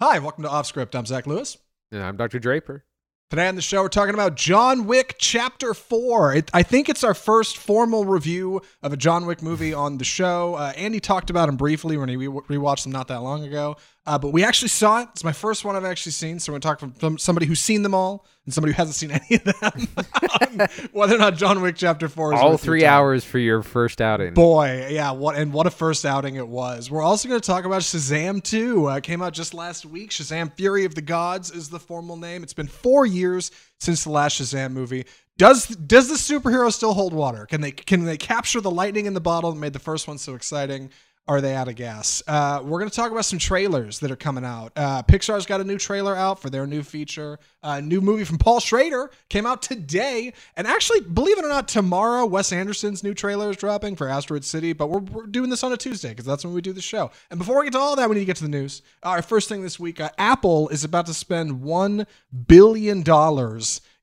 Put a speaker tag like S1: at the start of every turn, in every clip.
S1: Hi, welcome to Offscript. I'm Zach Lewis.
S2: And I'm Dr. Draper.
S1: Today on the show, we're talking about John Wick Chapter 4. It, I think it's our first formal review of a John Wick movie on the show. Uh, Andy talked about him briefly when he re- rewatched them not that long ago. Uh, but we actually saw it. It's my first one I've actually seen. So we're going to talk from somebody who's seen them all and somebody who hasn't seen any of them. whether or not John Wick Chapter 4 is
S2: All three hours for your first outing.
S1: Boy, yeah, what and what a first outing it was. We're also going to talk about Shazam 2. Uh, came out just last week. Shazam Fury of the Gods is the formal name. It's been four years since the last Shazam movie. Does does the superhero still hold water? Can they can they capture the lightning in the bottle that made the first one so exciting? Are they out of gas? Uh, we're going to talk about some trailers that are coming out. Uh, Pixar's got a new trailer out for their new feature. A uh, new movie from Paul Schrader came out today. And actually, believe it or not, tomorrow, Wes Anderson's new trailer is dropping for Asteroid City. But we're, we're doing this on a Tuesday because that's when we do the show. And before we get to all that, we need to get to the news. Our first thing this week uh, Apple is about to spend $1 billion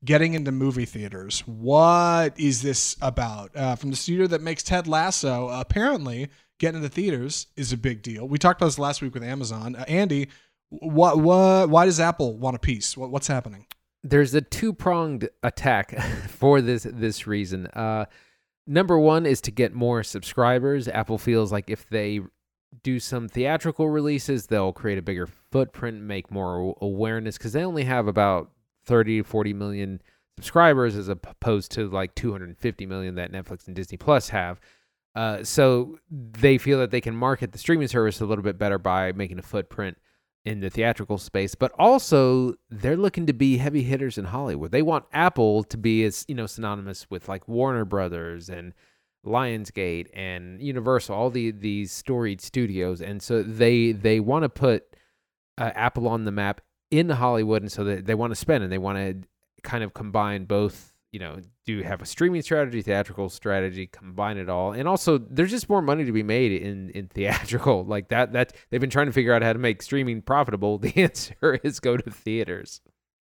S1: getting into movie theaters. What is this about? Uh, from the studio that makes Ted Lasso, apparently getting into theaters is a big deal. We talked about this last week with Amazon. Uh, Andy, what what why does Apple want a piece? What, what's happening?
S2: There's a two pronged attack for this this reason. Uh, number one is to get more subscribers. Apple feels like if they do some theatrical releases, they'll create a bigger footprint, make more awareness because they only have about 30 40 million subscribers as opposed to like 250 million that Netflix and Disney Plus have. Uh, so they feel that they can market the streaming service a little bit better by making a footprint in the theatrical space, but also they're looking to be heavy hitters in Hollywood. They want Apple to be as you know synonymous with like Warner Brothers and Lionsgate and Universal, all the these storied studios, and so they they want to put uh, Apple on the map in Hollywood, and so they, they want to spend and they want to kind of combine both you know, do you have a streaming strategy, theatrical strategy, combine it all. And also there's just more money to be made in in theatrical. Like that that they've been trying to figure out how to make streaming profitable. The answer is go to theaters.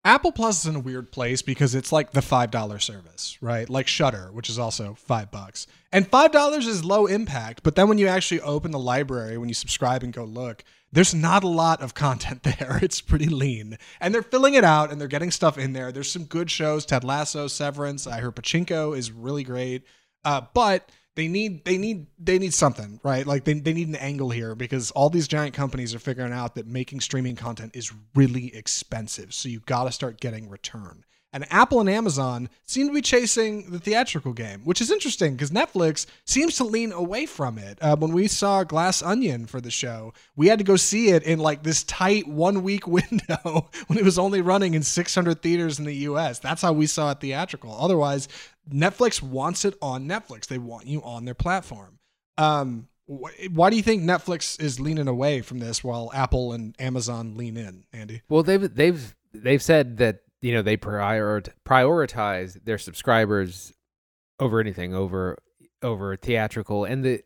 S1: Apple Plus is in a weird place because it's like the five dollar service, right? Like Shudder, which is also five bucks. And five dollars is low impact, but then when you actually open the library, when you subscribe and go look, there's not a lot of content there. It's pretty lean. And they're filling it out and they're getting stuff in there. There's some good shows Ted Lasso, Severance. I heard Pachinko is really great. Uh, but they need they need they need something right like they, they need an angle here because all these giant companies are figuring out that making streaming content is really expensive so you've got to start getting return and Apple and Amazon seem to be chasing the theatrical game, which is interesting because Netflix seems to lean away from it. Uh, when we saw Glass Onion for the show, we had to go see it in like this tight one week window when it was only running in 600 theaters in the US. That's how we saw it theatrical. Otherwise, Netflix wants it on Netflix, they want you on their platform. Um, why do you think Netflix is leaning away from this while Apple and Amazon lean in, Andy?
S2: Well, they've they've they've said that you know they prior- prioritize their subscribers over anything over over theatrical and the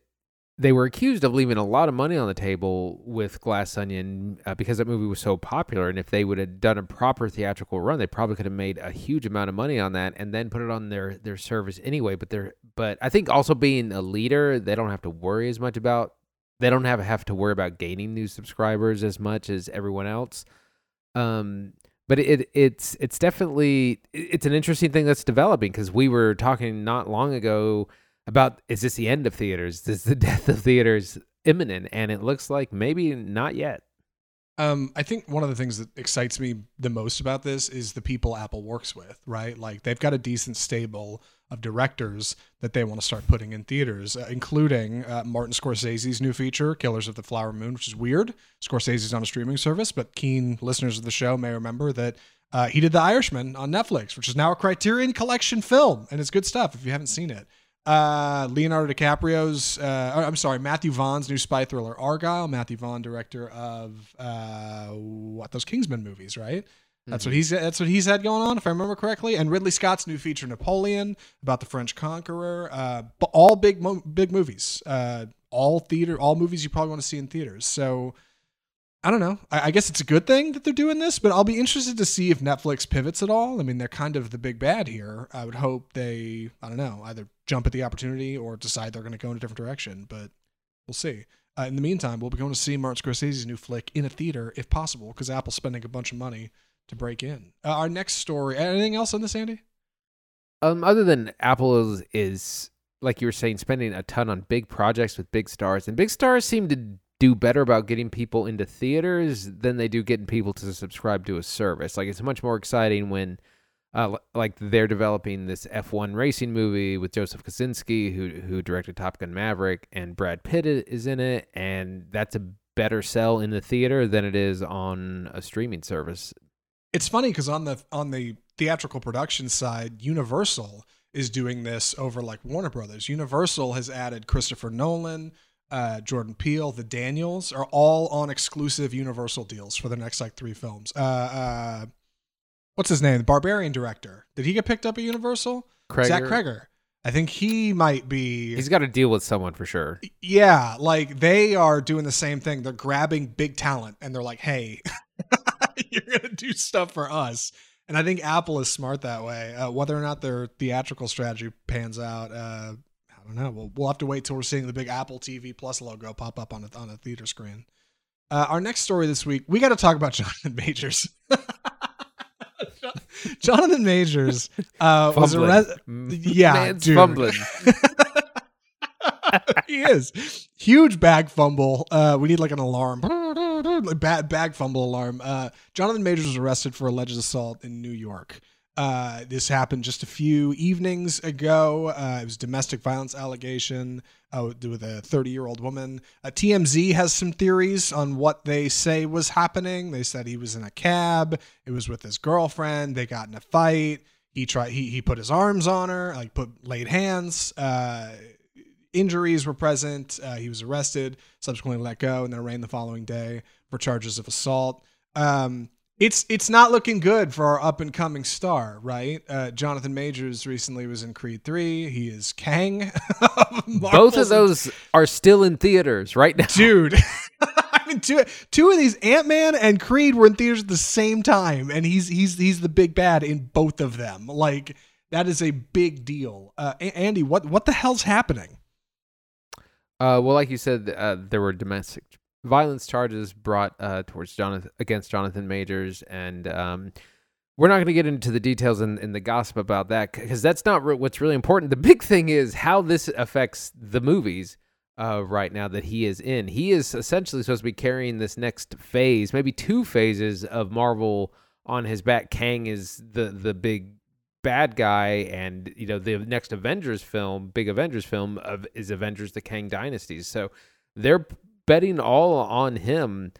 S2: they were accused of leaving a lot of money on the table with Glass Onion uh, because that movie was so popular. And if they would have done a proper theatrical run, they probably could have made a huge amount of money on that and then put it on their their service anyway. But they're but I think also being a leader, they don't have to worry as much about they don't have have to worry about gaining new subscribers as much as everyone else. Um, but it it's it's definitely it's an interesting thing that's developing because we were talking not long ago about is this the end of theaters? Is the death of theaters imminent? And it looks like maybe not yet.
S1: Um, I think one of the things that excites me the most about this is the people Apple works with, right? Like they've got a decent stable of directors that they want to start putting in theaters, uh, including uh, Martin Scorsese's new feature, Killers of the Flower Moon, which is weird. Scorsese's on a streaming service, but keen listeners of the show may remember that uh, he did The Irishman on Netflix, which is now a Criterion Collection film, and it's good stuff if you haven't seen it. Uh, Leonardo DiCaprio's, uh, I'm sorry, Matthew Vaughn's new spy thriller Argylle. Matthew Vaughn, director of uh, what those Kingsman movies, right? That's mm-hmm. what he's that's what he's had going on, if I remember correctly. And Ridley Scott's new feature Napoleon about the French conqueror. Uh, all big mo- big movies. Uh, all theater, all movies you probably want to see in theaters. So I don't know. I, I, guess it's a good thing that they're doing this, but I'll be interested to see if Netflix pivots at all. I mean, they're kind of the big bad here. I would hope they, I don't know, either jump at the opportunity or decide they're going to go in a different direction. But we'll see. Uh, in the meantime, we'll be going to see Martin Scorsese's new flick in a theater if possible because Apple's spending a bunch of money to break in. Uh, our next story. Anything else on this, Andy?
S2: Um, other than Apple is, is like you were saying, spending a ton on big projects with big stars, and big stars seem to do better about getting people into theaters than they do getting people to subscribe to a service. Like it's much more exciting when uh, like they're developing this F1 racing movie with Joseph Kosinski, who who directed Top Gun Maverick, and Brad Pitt is in it, and that's a better sell in the theater than it is on a streaming service.
S1: It's funny because on the on the theatrical production side, Universal is doing this over like Warner Brothers. Universal has added Christopher Nolan, uh, Jordan Peele, the Daniels are all on exclusive Universal deals for the next like three films. Uh, uh, what's his name? The Barbarian director. Did he get picked up at Universal?
S2: Cregger.
S1: Zach Cregger. I think he might be.
S2: He's got to deal with someone for sure.
S1: Yeah, like they are doing the same thing. They're grabbing big talent and they're like, "Hey, you're gonna do stuff for us." And I think Apple is smart that way. Uh, whether or not their theatrical strategy pans out, uh, I don't know. We'll, we'll have to wait till we're seeing the big Apple TV Plus logo pop up on a, on a theater screen. Uh, our next story this week, we got to talk about Jonathan Majors. Jonathan Majors uh, was arrested. Yeah,
S2: Man's
S1: dude.
S2: fumbling.
S1: he is huge bag fumble. Uh, we need like an alarm, like bag bag fumble alarm. Uh, Jonathan Majors was arrested for alleged assault in New York. Uh, this happened just a few evenings ago. Uh, it was domestic violence allegation uh, with a 30 year old woman. Uh, TMZ has some theories on what they say was happening. They said he was in a cab. It was with his girlfriend. They got in a fight. He tried. He he put his arms on her. Like put laid hands. Uh, injuries were present. He was arrested, subsequently let go, and then arraigned the following day for charges of assault. Um, it's it's not looking good for our up and coming star, right? Uh, Jonathan Majors recently was in Creed three. He is Kang.
S2: Both of those are still in theaters right now.
S1: dude. I mean, two two of these Ant Man and Creed were in theaters at the same time, and he's he's he's the big bad in both of them. Like that is a big deal. Uh, Andy, what what the hell's happening?
S2: Uh, well, like you said, uh, there were domestic violence charges brought uh, towards Jonathan against Jonathan Majors, and um, we're not going to get into the details in, in the gossip about that because that's not re- what's really important. The big thing is how this affects the movies uh, right now that he is in. He is essentially supposed to be carrying this next phase, maybe two phases of Marvel on his back. Kang is the the big bad guy, and you know the next Avengers film, big Avengers film of is Avengers: The Kang Dynasties. So they're betting all on him.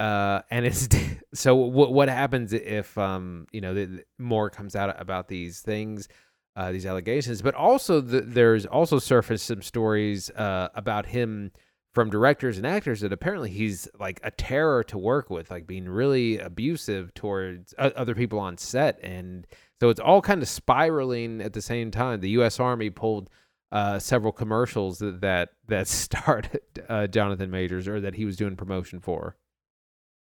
S2: Uh, and it's so what what happens if um you know the, the more comes out about these things, uh, these allegations, but also the, there's also surfaced some stories uh about him from directors and actors that apparently he's like a terror to work with, like being really abusive towards other people on set, and so it's all kind of spiraling at the same time. The U.S. Army pulled uh, several commercials that that, that starred uh, Jonathan Majors or that he was doing promotion for.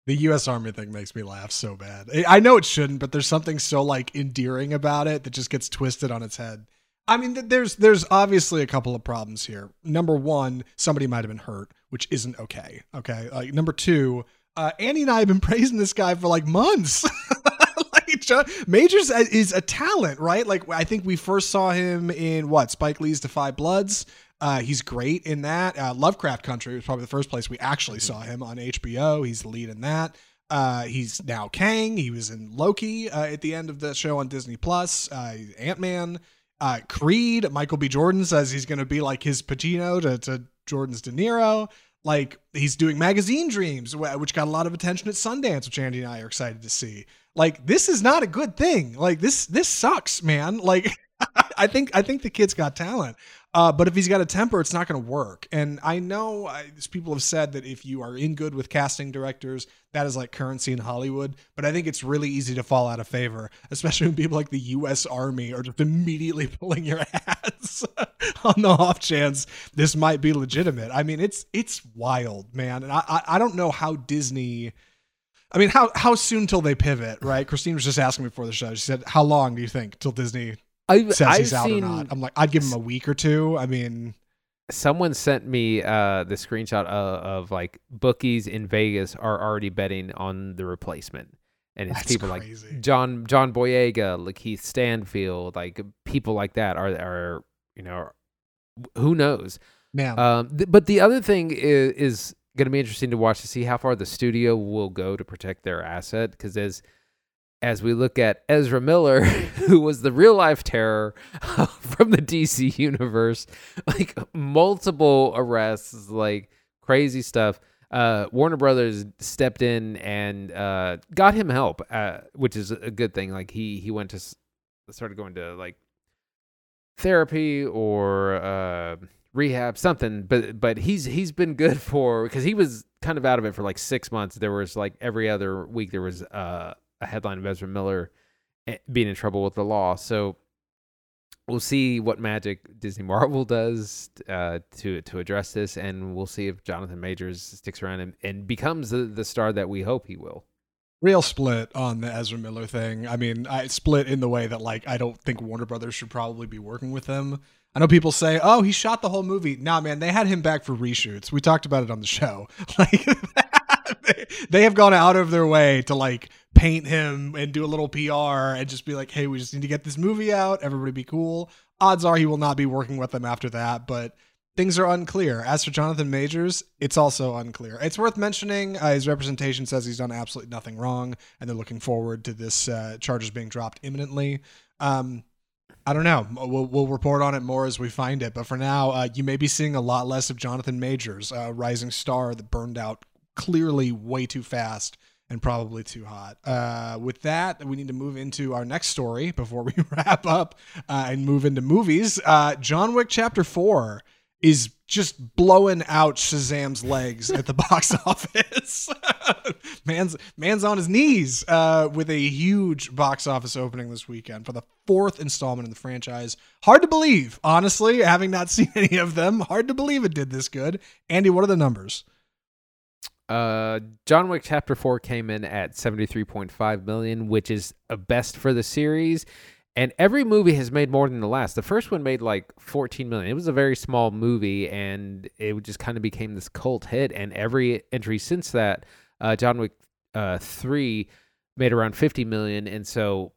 S1: The U.S. Army thing makes me laugh so bad. I- know it shouldn't, but there's something so like endearing about it that just gets twisted on its head. I mean, there's there's obviously a couple of problems here. Number one, somebody might have been hurt, which isn't okay. Okay. Like number two, uh, Andy and I have been praising this guy for like months. John, Majors is a talent, right? Like I think we first saw him in what Spike Lee's Da 5 Bloods. Uh, he's great in that. Uh, Lovecraft Country was probably the first place we actually saw him on HBO. He's the lead in that. Uh, he's now Kang. He was in Loki uh, at the end of the show on Disney Plus. Uh, Ant Man, uh, Creed. Michael B. Jordan says he's going to be like his Pacino to, to Jordan's De Niro. Like he's doing Magazine Dreams, which got a lot of attention at Sundance, which Andy and I are excited to see. Like this is not a good thing. Like this this sucks, man. Like I think I think the kid's got talent. Uh, but if he's got a temper, it's not going to work. And I know I, people have said that if you are in good with casting directors, that is like currency in Hollywood. But I think it's really easy to fall out of favor, especially when people like the U.S. Army are just immediately pulling your ass on the off chance this might be legitimate. I mean, it's it's wild, man. And I I, I don't know how Disney. I mean, how how soon till they pivot, right? Christine was just asking me before the show. She said, "How long do you think till Disney
S2: I've,
S1: says
S2: I've
S1: he's out or not?" I'm like, I'd give him a week or two. I mean,
S2: someone sent me uh, the screenshot of, of, like bookies in Vegas are already betting on the replacement, and it's people
S1: crazy.
S2: like John John Boyega, Lakeith Stanfield, like people like that are are you know who knows.
S1: Man,
S2: Um, th- but the other thing is, is going to be interesting to watch to see how far the studio will go to protect their asset because as as we look at Ezra Miller, who was the real life terror from the DC universe, like multiple arrests, like crazy stuff. Uh, Warner Brothers stepped in and uh, got him help, uh, which is a good thing. Like he he went to started going to like therapy or uh, rehab, something. But but he's he's been good for because he was kind of out of it for like six months. There was like every other week there was uh, a headline of Ezra Miller eh, being in trouble with the law. So we'll see what magic Disney Marvel does uh, to to address this, and we'll see if Jonathan Majors sticks around and, and becomes the, the star that we hope he will.
S1: real split on the Ezra Miller thing. I mean, I split in the way that like I don't think Warner Brothers should probably be working with him. I know people say, "Oh, he shot the whole movie." Nah, man, they had him back for reshoots. We talked about it on the show. Like they, have gone out of their way to like paint him and do a little PR and just be like, "Hey, we just need to get this movie out. Everybody be cool." Odds are he will not be working with them after that, but things are unclear. As for Jonathan Majors, it's also unclear. It's worth mentioning uh, his representation says he's done absolutely nothing wrong, and they're looking forward to this uh, charges being dropped imminently. Um, I don't know. We'll, we'll report on it more as we find it. But for now, uh, you may be seeing a lot less of Jonathan Majors, a rising star that burned out clearly way too fast and probably too hot. Uh, with that, we need to move into our next story before we wrap up uh, and move into movies. Uh, John Wick Chapter 4 is just blowing out Shazam's legs at the box office. man's man's on his knees uh, with a huge box office opening this weekend for the fourth installment in the franchise. Hard to believe, honestly, having not seen any of them. Hard to believe it did this good. Andy, what are the numbers?
S2: Uh, John Wick Chapter Four came in at seventy three point five million, which is a best for the series. And every movie has made more than the last. The first one made like fourteen million. It was a very small movie, and it just kind of became this cult hit. And every entry since that, uh, John Wick uh, Three made around fifty million. And so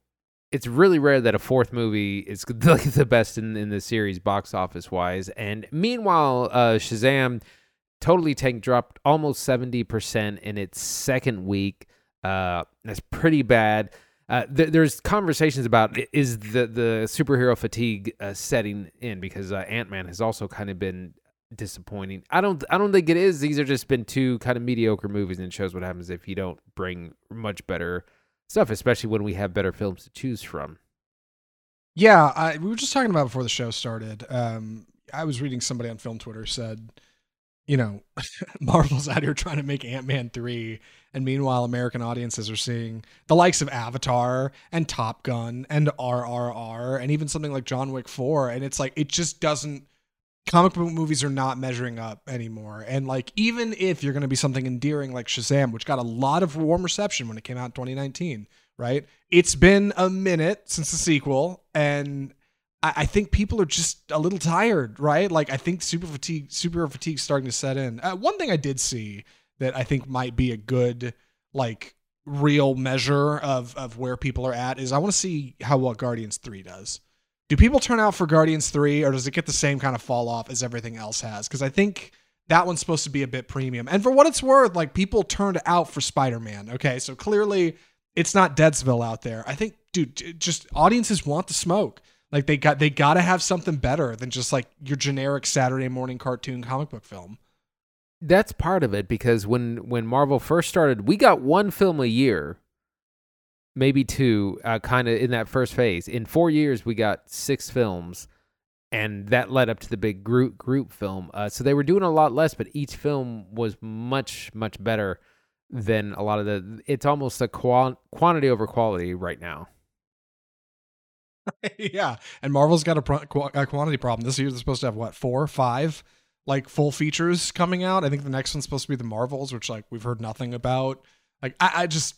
S2: it's really rare that a fourth movie is like the best in, in the series box office wise. And meanwhile, uh, Shazam totally tank dropped almost 70% in its second week. Uh, that's pretty bad. Uh, th- there's conversations about is the the superhero fatigue uh, setting in because uh, Ant Man has also kind of been disappointing. I don't I don't think it is. These are just been two kind of mediocre movies, and shows what happens if you don't bring much better stuff, especially when we have better films to choose from.
S1: Yeah, I, we were just talking about before the show started. Um, I was reading somebody on film Twitter said, you know, Marvel's out here trying to make Ant Man 3. And meanwhile, American audiences are seeing the likes of Avatar and Top Gun and RRR and even something like John Wick 4. And it's like, it just doesn't, comic book movies are not measuring up anymore. And like, even if you're going to be something endearing like Shazam, which got a lot of warm reception when it came out in 2019, right? It's been a minute since the sequel. And I, think people are just a little tired, right? Like I think super fatigue, super fatigue, starting to set in. Uh, one thing I did see that I think might be a good, like, real measure of of where people are at is I want to see how well Guardians Three does. Do people turn out for Guardians Three, or does it get the same kind of fall off as everything else has? Because I think that one's supposed to be a bit premium. And for what it's worth, like people turned out for Spider Man. Okay, so clearly it's not Deadsville out there. I think, dude, just audiences want the smoke. Like they got they got to have something better than just like your generic Saturday morning cartoon comic book film.
S2: That's part of it because when when Marvel first started, we got one film a year, maybe two, uh, kind of in that first phase. In four years, we got six films, and that led up to the big group group film. Uh, so they were doing a lot less, but each film was much much better than a lot of the. It's almost a quantity over quality right now.
S1: yeah, and Marvel's got a, pro- a quantity problem. This year they're supposed to have what four, five, like full features coming out. I think the next one's supposed to be the Marvels, which like we've heard nothing about. Like I, I just,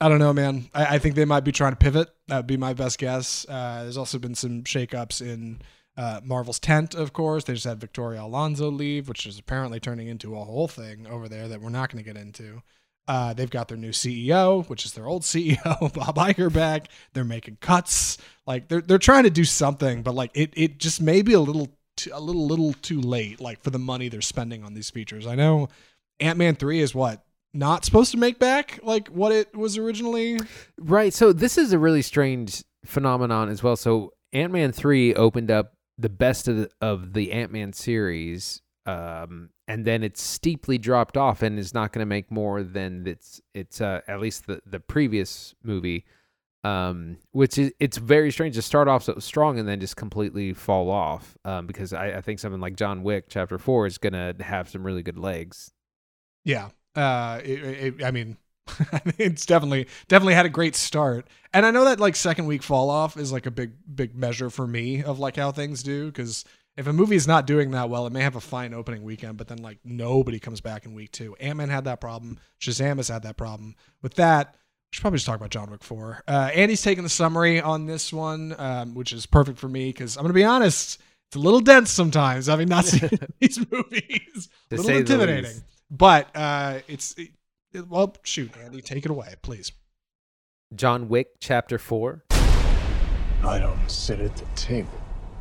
S1: I don't know, man. I, I think they might be trying to pivot. That would be my best guess. Uh, there's also been some shakeups in Uh, Marvel's tent, of course. They just had Victoria Alonso leave, which is apparently turning into a whole thing over there that we're not going to get into. Uh, they've got their new CEO, which is their old CEO, Bob Iger back. They're making cuts. Like they're they're trying to do something, but like it it just may be a little too, a little little too late. Like for the money they're spending on these features. I know Ant Man three is what not supposed to make back like what it was originally.
S2: Right. So this is a really strange phenomenon as well. So Ant Man three opened up the best of the, of the Ant Man series, um, and then it's steeply dropped off and is not going to make more than it's it's uh, at least the the previous movie. Um, which is it's very strange to start off so strong and then just completely fall off. Um, because I, I think something like John Wick Chapter Four is gonna have some really good legs.
S1: Yeah, uh, it, it, I mean, it's definitely definitely had a great start, and I know that like second week fall off is like a big big measure for me of like how things do because if a movie is not doing that well, it may have a fine opening weekend, but then like nobody comes back in week two. Ant Man had that problem. Shazam has had that problem. With that, should probably just talk about John Wick 4. Uh, Andy's taking the summary on this one, um, which is perfect for me because I'm going to be honest, it's a little dense sometimes having not seen these movies. a little intimidating. But uh, it's, it, well, shoot, Andy, take it away, please.
S2: John Wick, Chapter 4.
S3: I don't sit at the table.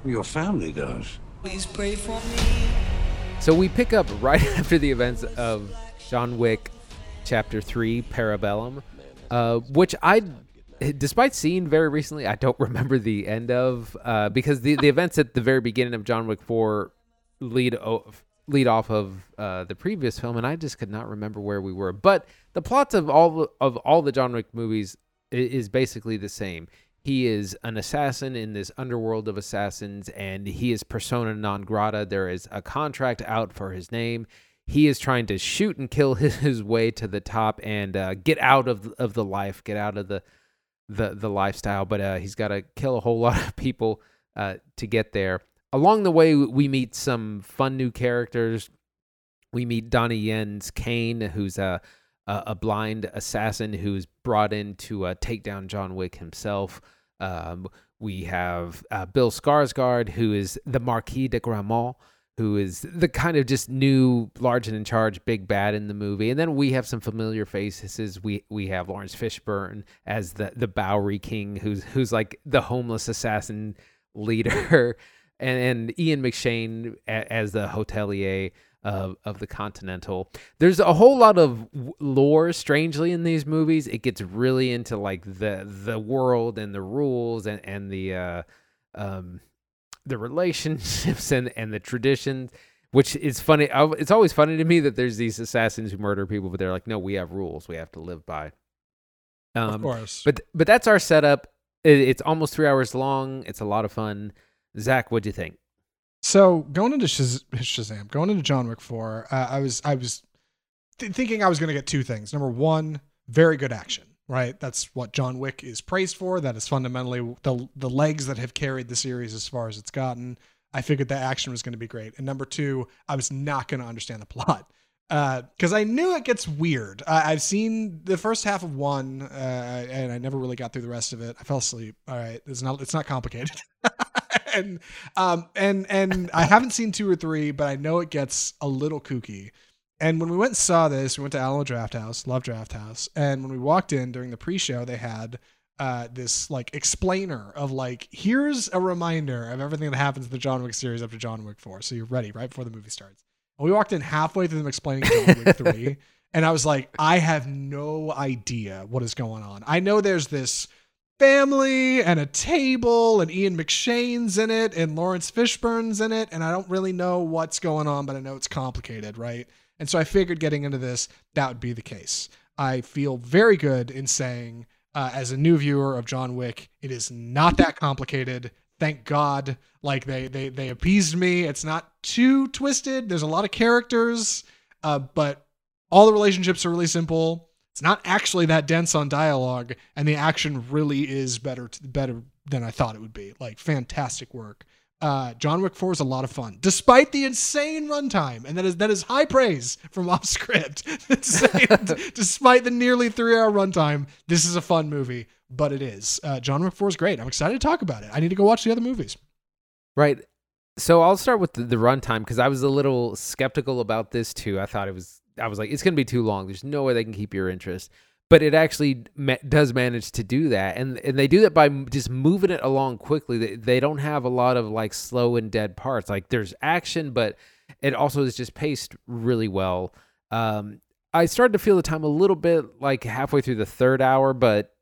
S4: Your family does.
S5: Please pray for me.
S2: So we pick up right after the events of John Wick, Chapter 3, Parabellum, uh, which I, despite seeing very recently, I don't remember the end of uh, because the, the events at the very beginning of John Wick 4 lead o- lead off of uh, the previous film, and I just could not remember where we were. But the plots of all of all the John Wick movies is basically the same. He is an assassin in this underworld of assassins, and he is persona non grata. There is a contract out for his name. He is trying to shoot and kill his, his way to the top and uh, get out of of the life, get out of the the the lifestyle. But uh, he's got to kill a whole lot of people uh, to get there. Along the way, we meet some fun new characters. We meet Donnie Yen's Caine, who's a a blind assassin who's brought in to uh, take down John Wick himself. Um, we have uh, Bill Skarsgård, who is the Marquis de Gramont, who is the kind of just new, large and in charge, big bad in the movie. And then we have some familiar faces. We we have Laurence Fishburne as the the Bowery King, who's who's like the homeless assassin leader, and, and Ian McShane as the hotelier of, of the Continental. There's a whole lot of lore, strangely, in these movies. It gets really into like the the world and the rules and and the uh, um, the relationships and and the traditions. Which is funny. It's always funny to me that there's these assassins who murder people, but they're like, no, we have rules we have to live by.
S1: Um, of course.
S2: But but that's our setup. It, it's almost three hours long. It's a lot of fun. Zach, what do you think?
S1: So going into Shaz- Shazam, going into John Wick Four, uh, I was I was th- thinking I was going to get two things. Number one, very good action. Right, that's what John Wick is praised for. That is fundamentally the the legs that have carried the series as far as it's gotten. I figured the action was going to be great. And number two, I was not going to understand the plot because uh, I knew it gets weird. I, have seen the first half of one, uh, and I never really got through the rest of it. I fell asleep. All right, it's not it's not complicated. and um and and I haven't seen two or three, but I know it gets a little kooky. And when we went and saw this, we went to Alamo Drafthouse, love Drafthouse. and when we walked in during the pre-show, they had uh, this like explainer of like here's a reminder of everything that happens in the John Wick series up to John Wick 4. So you're ready right before the movie starts. And we walked in halfway through them explaining John Wick 3, and I was like, I have no idea what is going on. I know there's this family and a table and Ian McShane's in it and Laurence Fishburne's in it and I don't really know what's going on but I know it's complicated, right? And so I figured getting into this that would be the case. I feel very good in saying uh, as a new viewer of John Wick, it is not that complicated. Thank God. Like they they they appeased me. It's not too twisted. There's a lot of characters, uh, but all the relationships are really simple. It's not actually that dense on dialogue, and the action really is better to, better than I thought it would be. Like fantastic work. Uh, John Wick 4 is a lot of fun, despite the insane runtime, and that is that is high praise from off script. despite the nearly three hour runtime, this is a fun movie, but it is. Uh, John Wick 4 is great. I'm excited to talk about it. I need to go watch the other movies.
S2: Right. So I'll start with the, the runtime because I was a little skeptical about this too. I thought it was, I was like, it's going to be too long. There's no way they can keep your interest. But it actually ma- does manage to do that, and and they do that by just moving it along quickly. They, they don't have a lot of like slow and dead parts. Like there's action, but it also is just paced really well. Um, I started to feel the time a little bit like halfway through the third hour, but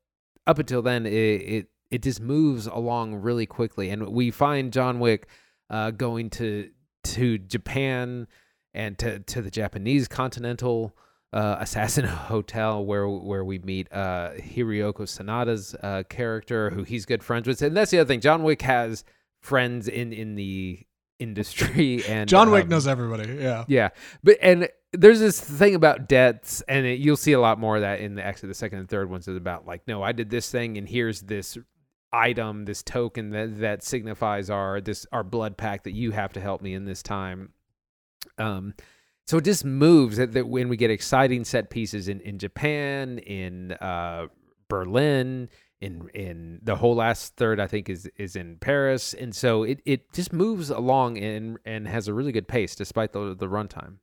S2: up until then, it it, it just moves along really quickly, and we find John Wick uh, going to to Japan and to to the Japanese Continental uh, Assassin Hotel, where where we meet uh, Sanada's uh, character, who he's good friends with, and that's the other thing. John Wick has friends in in the industry, and
S1: John Wick
S2: um,
S1: knows everybody. Yeah.
S2: yeah, but and there's this thing about debts, and it, you'll see a lot more of that in the actually the second and third ones is about like, no, I did this thing, and here's this item, this token that that signifies our this our blood pact that you have to help me in this time. Um, so it just moves that, that when we get exciting set pieces in in Japan, in uh, Berlin, in in the whole last third I think is is in Paris, and so it it just moves along and and has a really good pace despite the the runtime.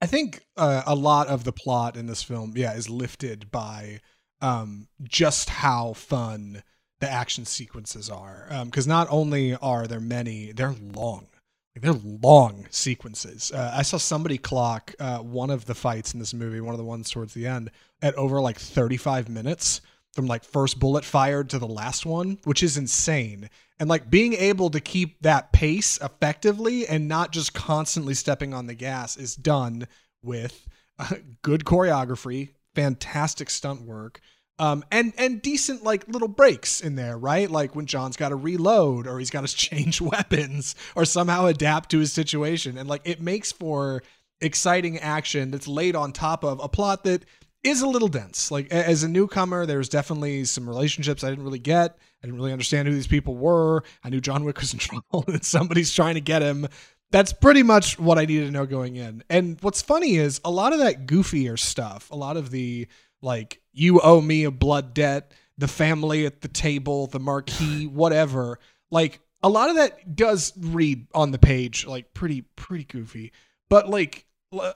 S1: I think uh, a lot of the plot in this film, yeah, is lifted by um, just how fun the action sequences are. Because not only are there many, they're long. They're long sequences. Uh, I saw somebody clock uh, one of the fights in this movie, one of the ones towards the end, at over like 35 minutes from like first bullet fired to the last one, which is insane. And like being able to keep that pace effectively and not just constantly stepping on the gas is done with uh, good choreography, fantastic stunt work, um, and and decent like little breaks in there, right? Like when John's got to reload or he's got to change weapons or somehow adapt to his situation, and like it makes for exciting action that's laid on top of a plot that is a little dense. Like as a newcomer, there's definitely some relationships I didn't really get. I didn't really understand who these people were. I knew John Wick was in trouble and somebody's trying to get him. That's pretty much what I needed to know going in. And what's funny is a lot of that goofier stuff, a lot of the like you owe me a blood debt, the family at the table, the Marquis, whatever. Like a lot of that does read on the page like pretty pretty goofy. But like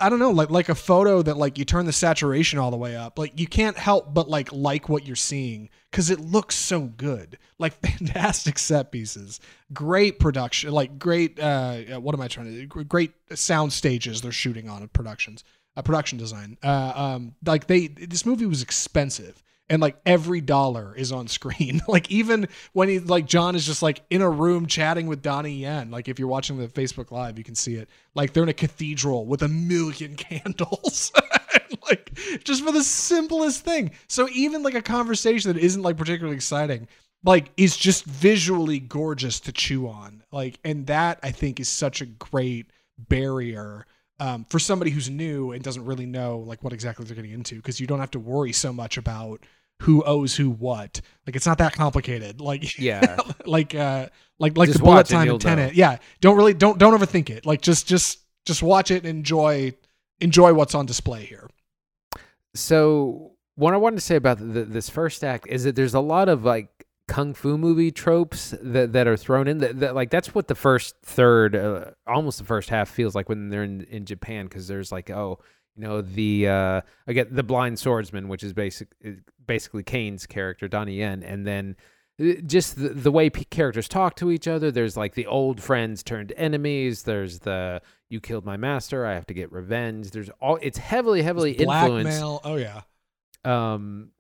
S1: I don't know, like like a photo that like you turn the saturation all the way up, like you can't help but like like what you're seeing because it looks so good. Like fantastic set pieces, great production, like great. uh What am I trying to? do? Great sound stages they're shooting on in productions, production design. Uh, um, like they this movie was expensive. And like every dollar is on screen. like even when he like John is just like in a room chatting with Donnie Yen. Like if you're watching the Facebook Live, you can see it. Like they're in a cathedral with a million candles. like just for the simplest thing. So even like a conversation that isn't like particularly exciting, like is just visually gorgeous to chew on. Like and that I think is such a great barrier um, for somebody who's new and doesn't really know like what exactly they're getting into because you don't have to worry so much about who owes who what. Like it's not that complicated. Like
S2: Yeah.
S1: like uh like like
S2: Just
S1: the bullet time in Tenet. Yeah. Don't really don't don't overthink it. Like just just just watch it and enjoy enjoy what's on display here.
S2: So what I wanted to say about the, this first act is that there's a lot of like kung fu movie tropes that, that are thrown in that, that like that's what the first third uh, almost the first half feels like when they're in, in Japan because there's like oh you know the uh again the blind swordsman which is basic basically Caine's character Donnie Yen and then uh, just the, the way p- characters talk to each other there's like the old friends turned enemies there's the you killed my master i have to get revenge there's all it's heavily heavily influenced
S1: Blackmail. Oh yeah.
S2: um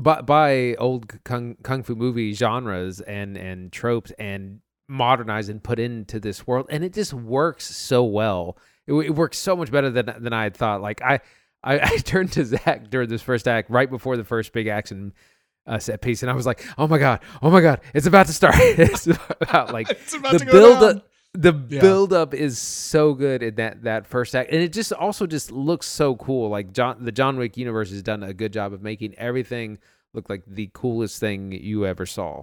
S2: by, by old kung, kung fu movie genres and and tropes and modernized and put into this world and it just works so well. It, it works so much better than than i had thought. Like i i, I turned to zach during this first act right before the first big action uh, set piece and i was like oh my god oh my god it's about to start. It's about like
S1: It's about
S2: the
S1: to go
S2: build
S1: down.
S2: up the
S1: Yeah.
S2: build up is so good in that that first act. And it just also just looks so cool. Like john the john wick universe has done a good job of making everything look like the coolest thing you ever saw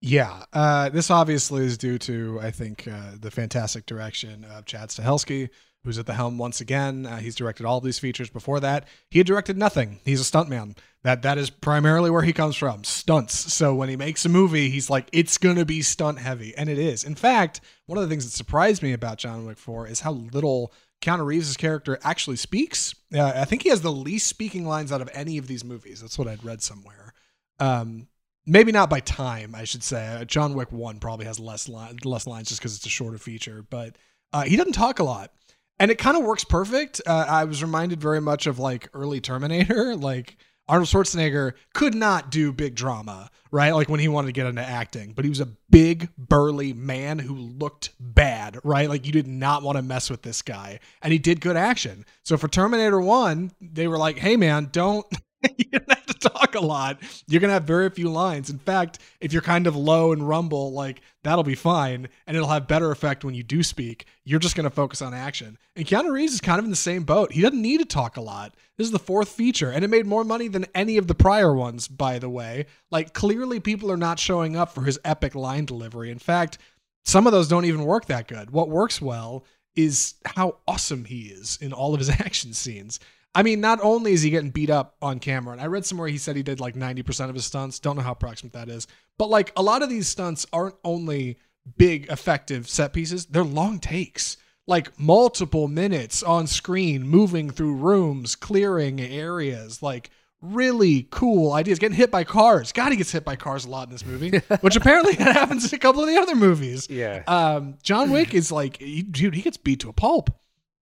S1: Yeah, uh, this obviously is due to I think uh, the fantastic direction of Chad Stahelski, who's at the helm once again. Uh, he's directed all of these features. Before that, he had directed nothing. He's a stuntman. That that is primarily where he comes from, stunts. So when he makes a movie, he's like, it's gonna be stunt heavy, and it is. In fact, one of the things that surprised me about John Wick 4 is how little Keanu Reeves' character actually speaks. Uh, I think he has the least speaking lines out of any of these movies. That's what I'd read somewhere. Um, maybe not by time, I should say. Uh, John Wick One probably has less li- less lines just because it's a shorter feature, but uh, he doesn't talk a lot, and it kind of works perfect. Uh, I was reminded very much of like early Terminator, like. Arnold Schwarzenegger could not do big drama, right? Like when he wanted to get into acting, but he was a big, burly man who looked bad, right? Like you did not want to mess with this guy. And he did good action. So for Terminator 1, they were like, hey, man, don't. you don't have to talk a lot. You're gonna have very few lines. In fact, if you're kind of low and rumble, like that'll be fine, and it'll have better effect when you do speak. You're just gonna focus on action. And Keanu Reeves is kind of in the same boat. He doesn't need to talk a lot. This is the fourth feature, and it made more money than any of the prior ones, by the way. Like clearly, people are not showing up for his epic line delivery. In fact, some of those don't even work that good. What works well is how awesome he is in all of his action scenes. I mean, not only is he getting beat up on camera, and I read somewhere he said he did like 90% of his stunts. Don't know how approximate that is. But like a lot of these stunts aren't only big, effective set pieces, they're long takes. Like multiple minutes on screen, moving through rooms, clearing areas, like really cool ideas. Getting hit by cars. God, he gets hit by cars a lot in this movie, which apparently that happens in a couple of the other movies.
S2: Yeah.
S1: Um, John Wick is like, he, dude, he gets beat to a pulp.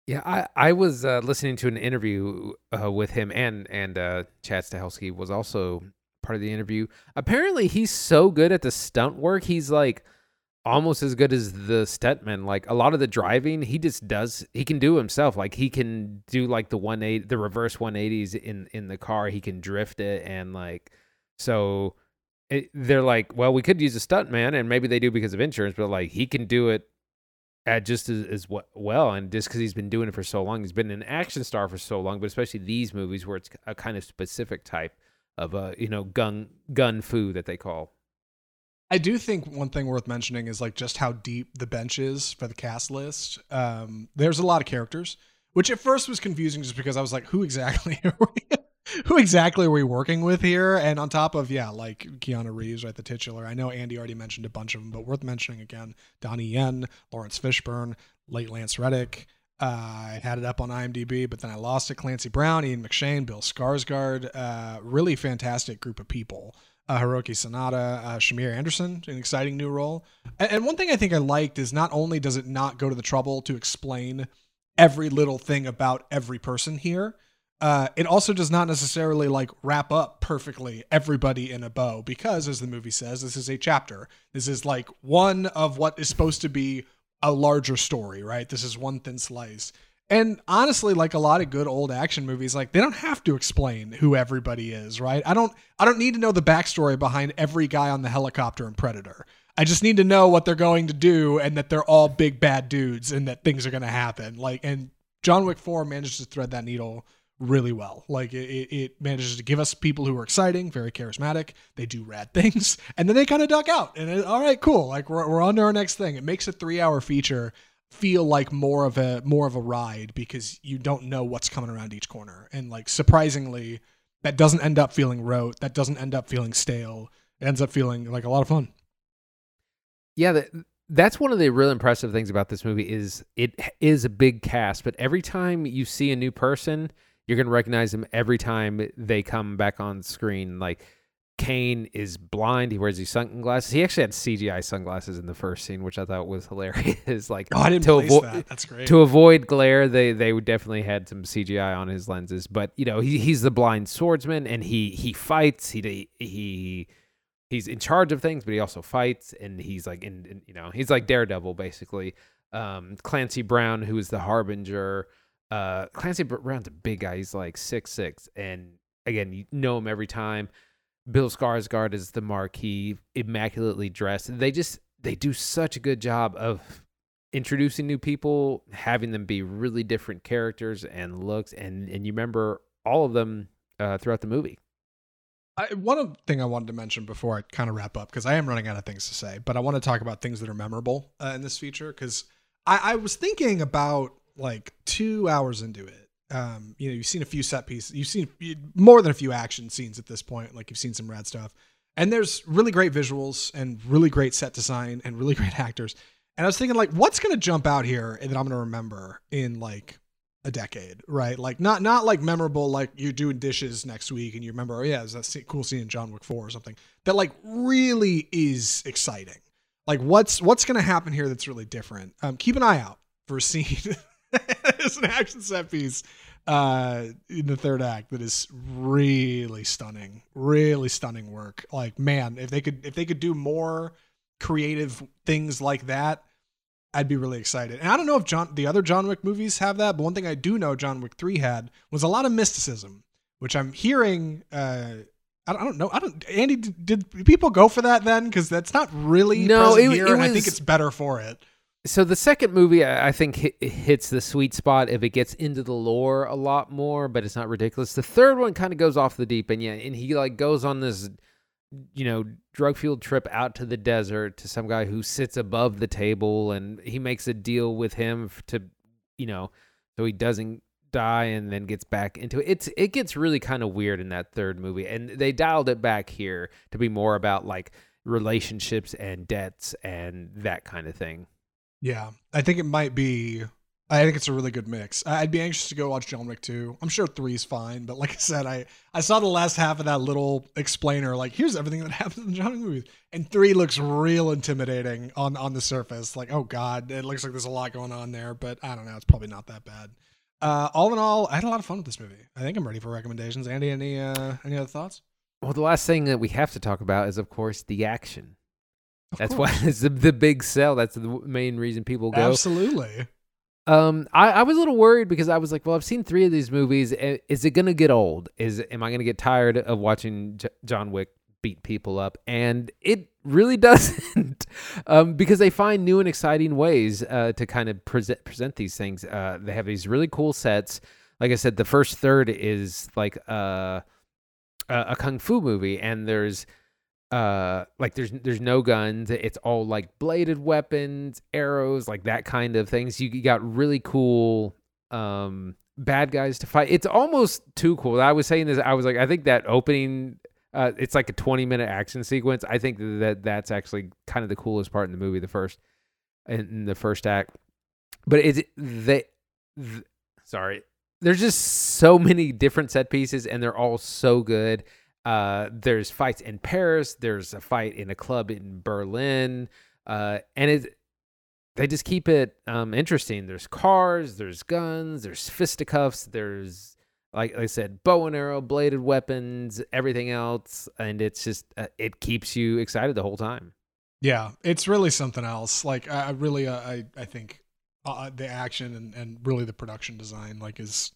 S2: Yeah, I I was uh, listening to an interview uh, with him and and uh, Chad Stahelski was also part of the interview. Apparently, he's so good at the stunt work. He's like almost as good as the stuntman. Like a lot of the driving, he just does. He can do himself. Like he can do like the one eight, the reverse one eighties in in the car. He can drift it and like so. It, they're like, well, we could use a stuntman, and maybe they do because of insurance, but like he can do it at just as, as well and just because he's been doing it for so long he's been an action star for so long but especially these movies where it's a kind of specific type of uh you know gun gun fu that they call
S1: I do think one thing worth mentioning is like just how deep the bench is for the cast list. Um, there's a lot of characters, which at first was confusing just because I was like, who exactly are we? who exactly are we working with here? And on top of yeah, like Keanu Reeves, right, the titular. I know Andy already mentioned a bunch of them, but worth mentioning again: Donnie Yen, Laurence Fishburne, late Lance Reddick. Uh, I had it up on IMDb, but then I lost it. Clancy Brown, Ian McShane, Bill Skarsgård. Uh, really fantastic group of people. Uh, Hiroki Sanada, uh, Shamier Anderson, an exciting new role. And, and one thing I think I liked is not only does it not go to the trouble to explain every little thing about every person here, uh, it also does not necessarily like wrap up perfectly everybody in a bow because, as the movie says, this is a chapter. This is like one of what is supposed to be a larger story, right? This is one thin slice. And honestly, like a lot of good old action movies, like they don't have to explain who everybody is, right? I don't I don't need to know the backstory behind every guy on the helicopter in Predator. I just need to know what they're going to do and that they're all big bad dudes and that things are going to happen. Like and John Wick 4 managed to thread that needle really well. Like it, it manages to give us people who are exciting, very charismatic. They do rad things, and then they kind of duck out. And it, all right, cool. Like we're we're on to our next thing. It makes a three hour feature feel like more of a more of a ride because you don't know what's coming around each corner. And like surprisingly, that doesn't end up feeling rote. That doesn't end up feeling stale. It ends up feeling like a lot of fun.
S2: Yeah, that, that's one of the real impressive things about this movie is it is a big cast, but every time you see a new person, you're gonna recognize them every time they come back on screen. Like Caine is blind; he wears these sunglasses. He actually had CGI sunglasses in the first scene, which I thought was hilarious. like
S1: Oh, I didn't
S2: to
S1: place
S2: avo-
S1: that. That's great.
S2: to avoid glare, they they definitely had some CGI on his lenses. But you know, he, he's the blind swordsman, and he he fights. He he he's in charge of things, but he also fights, and he's like in, in you know he's like Daredevil basically. Um, Clancy Brown, who is the harbinger. Uh, Clancy Brown's a big guy. He's like six six, and again, you know him every time. Bill Skarsgård is the Marquis, immaculately dressed. They just they do such a good job of introducing new people, having them be really different characters and looks, and and you remember all of them uh, throughout the movie.
S1: I, one thing I wanted to mention before I kind of wrap up because I am running out of things to say, but I want to talk about things that are memorable uh, in this feature because I, I was thinking about like two hours into it. Um, you know, you've seen a few set pieces, you've seen more than a few action scenes at this point. Like you've seen some rad stuff, and there's really great visuals and really great set design and really great actors. And I was thinking, like, what's to jump out here that I'm to remember in like a decade, right? Like, not not like memorable, like you're doing dishes next week and you remember, oh yeah, it's that cool scene in John Wick Four or something. That like really is exciting. Like, what's what's to happen here that's really different? Um, keep an eye out for a scene. it's an action set piece uh in the third act that is really stunning really stunning work like man if they could if they could do more creative things like that i'd be really excited and i don't know if john the other john wick movies have that but one thing i do know john wick 3 had was a lot of mysticism which i'm hearing uh I don't, know. I don't. Andy, did, did people go for that then? Because that's not really
S2: No, it-
S1: here,
S2: it
S1: and I think it's better for it.
S2: So the second movie, I think, hits the sweet spot if it gets into the lore a lot more, but it's not ridiculous. The third one kind of goes off the deep end, yeah, and he like goes on this, you know, drug fueled trip out to the desert to some guy who sits above the table, and he makes a deal with him to, you know, so he doesn't die and then gets back into it. It's it gets really kind of weird in that third movie, and they dialed it back here to be more about like relationships and debts and that kind of thing.
S1: Yeah, I think it might be. I think it's a really good mix. I'd be anxious to go watch John Wick 2. I'm sure three's fine, but like I said, I I saw the last half of that little explainer. Like, here's everything that happens in John Wick movies, and three looks real intimidating on on the surface. Like, oh god, it looks like there's a lot going on there, but I don't know. It's probably not that bad. Uh, all in all, I had a lot of fun with this movie. I think I'm ready for recommendations. Andy, any uh, any other thoughts?
S2: Well, the last thing that we have to talk about is, of course, the action.
S1: Of
S2: That's
S1: course.
S2: why it's the, the big sell. That's the main reason people go.
S1: Absolutely.
S2: Um, I, I was a little worried because I was like, well, I've seen three of these movies. Is it gonna get old? Is am I gonna get tired of watching J- John Wick beat people up? And it really doesn't, um, because they find new and exciting ways uh, to kind of present present these things. Uh, they have these really cool sets. Like I said, the first third is like uh, a a kung fu movie, and there's uh like there's there's no guns. It's all like bladed weapons arrows like that kind of things. You got really cool um bad guys to fight. It's almost too cool. I was saying this i was like i think that opening uh it's like a 20 minute action sequence. I think that that's actually kind of the coolest part in the movie the first in, in the first act. But it's they th- sorry. There's just so many different set pieces and they're all so good uh, there's fights in Paris. There's a fight in a club in Berlin, uh, and it they just keep it um, interesting. There's cars, there's guns, there's fisticuffs, there's like I said, bow and arrow, bladed weapons, everything else, and it's just uh, it keeps you excited the whole time.
S1: Yeah, it's really something else. Like I I really, uh, I I think uh, the action and, and really the production design like is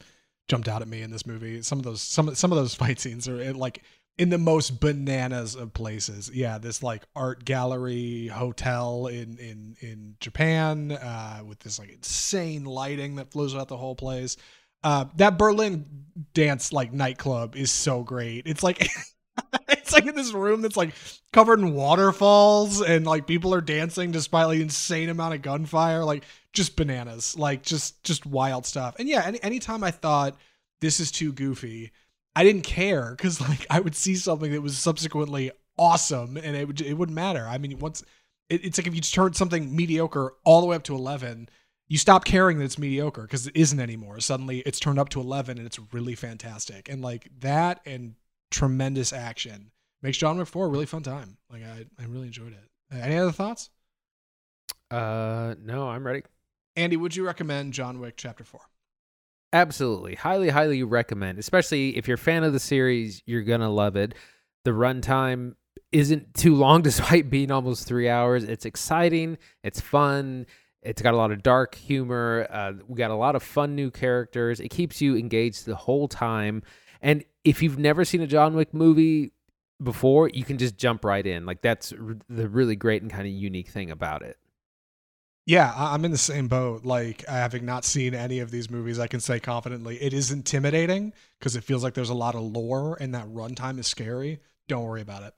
S1: jumped out at me in this movie. Some of those some some of those fight scenes are in, like in the most bananas of places. Yeah, this like art gallery hotel in in in Japan uh, with this like insane lighting that flows out the whole place. Uh, that Berlin dance like nightclub is so great. It's like it's like in this room that's like covered in waterfalls and like people are dancing despite like insane amount of gunfire like just bananas like just just wild stuff and yeah any anytime i thought this is too goofy i didn't care because like i would see something that was subsequently awesome and it would it wouldn't matter i mean once it, it's like if you turn something mediocre all the way up to 11 you stop caring that it's mediocre because it isn't anymore suddenly it's turned up to 11 and it's really fantastic and like that and tremendous action makes John Wick 4 a really fun time. Like I, I really enjoyed it. Any other thoughts?
S2: Uh, no, I'm ready.
S1: Andy, would you recommend John Wick Chapter 4?
S2: Absolutely. Highly, highly recommend. Especially if you're a fan of the series, you're going to love it. The runtime isn't too long despite being almost three hours. It's exciting. It's fun. It's got a lot of dark humor. Uh, we got a lot of fun new characters. It keeps you engaged the whole time. And if you've never seen a John Wick movie before, you can just jump right in. Like that's the really great and kind of unique thing about it.
S1: Yeah, I'm in the same boat. Like, having not seen any of these movies, I can say confidently it is intimidating because it feels like there's a lot of lore and that runtime is scary. Don't worry about it.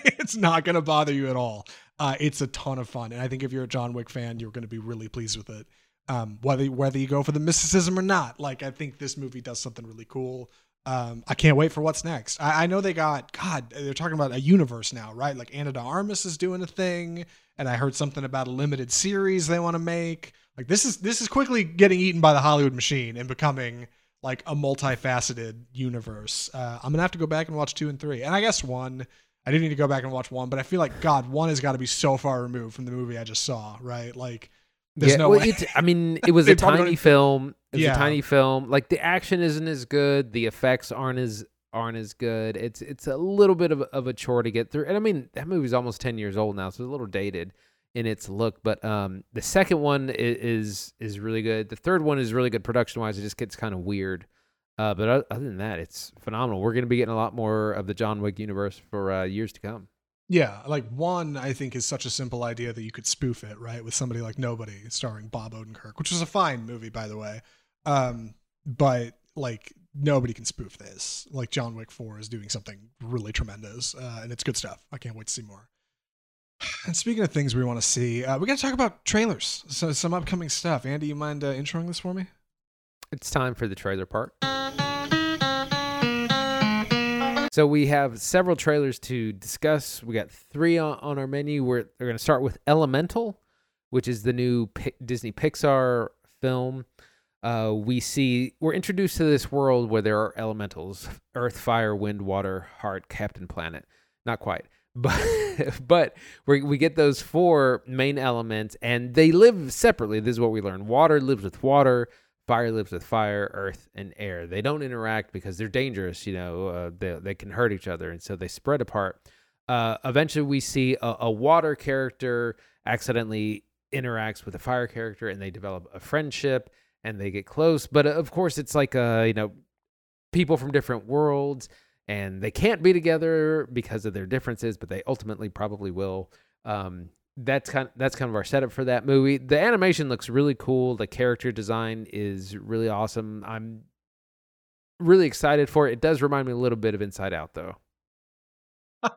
S1: it's not going to bother you at all. Uh, it's a ton of fun. And I think if you're a John Wick fan, you're going to be really pleased with it. Um, whether whether you go for the mysticism or not, like I think this movie does something really cool. Um, I can't wait for what's next. I, I know they got God. They're talking about a universe now, right? Like Ana de Armas is doing a thing, and I heard something about a limited series they want to make. Like this is this is quickly getting eaten by the Hollywood machine and becoming like a multifaceted universe. Uh, I'm gonna have to go back and watch two and three, and I guess one. I didn't need to go back and watch one, but I feel like God, one has got to be so far removed from the movie I just saw, right? Like, there's no
S2: well,
S1: way.
S2: it's- I mean, it was a tiny film. It was
S1: Yeah.
S2: a tiny film. Like the action isn't as good. The effects aren't as aren't as good. It's it's a little bit of a, of a chore to get through. And I mean, that movie's almost ten years old now, so it's a little dated in its look. But um, the second one is, is is really good. The third one is really good production wise. It just gets kind of weird. Uh, but other than that, it's phenomenal. We're going to be getting a lot more of the John Wick universe for uh, years to come.
S1: Yeah, like one, I think is such a simple idea that you could spoof it, right? With somebody like Nobody starring Bob Odenkirk, which was a fine movie, by the way. Um, but like nobody can spoof this. Like John Wick 4 is doing something really tremendous, uh, and it's good stuff. I can't wait to see more. And speaking of things we want to see, uh, we got to talk about trailers. So some upcoming stuff. Andy, you mind uh, introing this for me?
S2: It's time for the trailer part. So we have several trailers to discuss. We got three on, on our menu. We're, we're going to start with Elemental, which is the new Pi- Disney Pixar film. Uh, we see we're introduced to this world where there are elementals: earth, fire, wind, water, heart, captain, planet. Not quite, but but we we get those four main elements, and they live separately. This is what we learn: water lives with water, fire lives with fire, earth and air. They don't interact because they're dangerous. You know, uh, they they can hurt each other, and so they spread apart. Uh, eventually, we see a, a water character accidentally interacts with a fire character, and they develop a friendship, and they get close. But uh, of course, it's like uh, you know, people from different worlds, and they can't be together because of their differences, but they ultimately probably will. Um, that's kind that's kind of our setup for that movie. The animation looks really cool. The character design is really awesome. I'm really excited for it. It does remind me a little bit of Inside Out, though.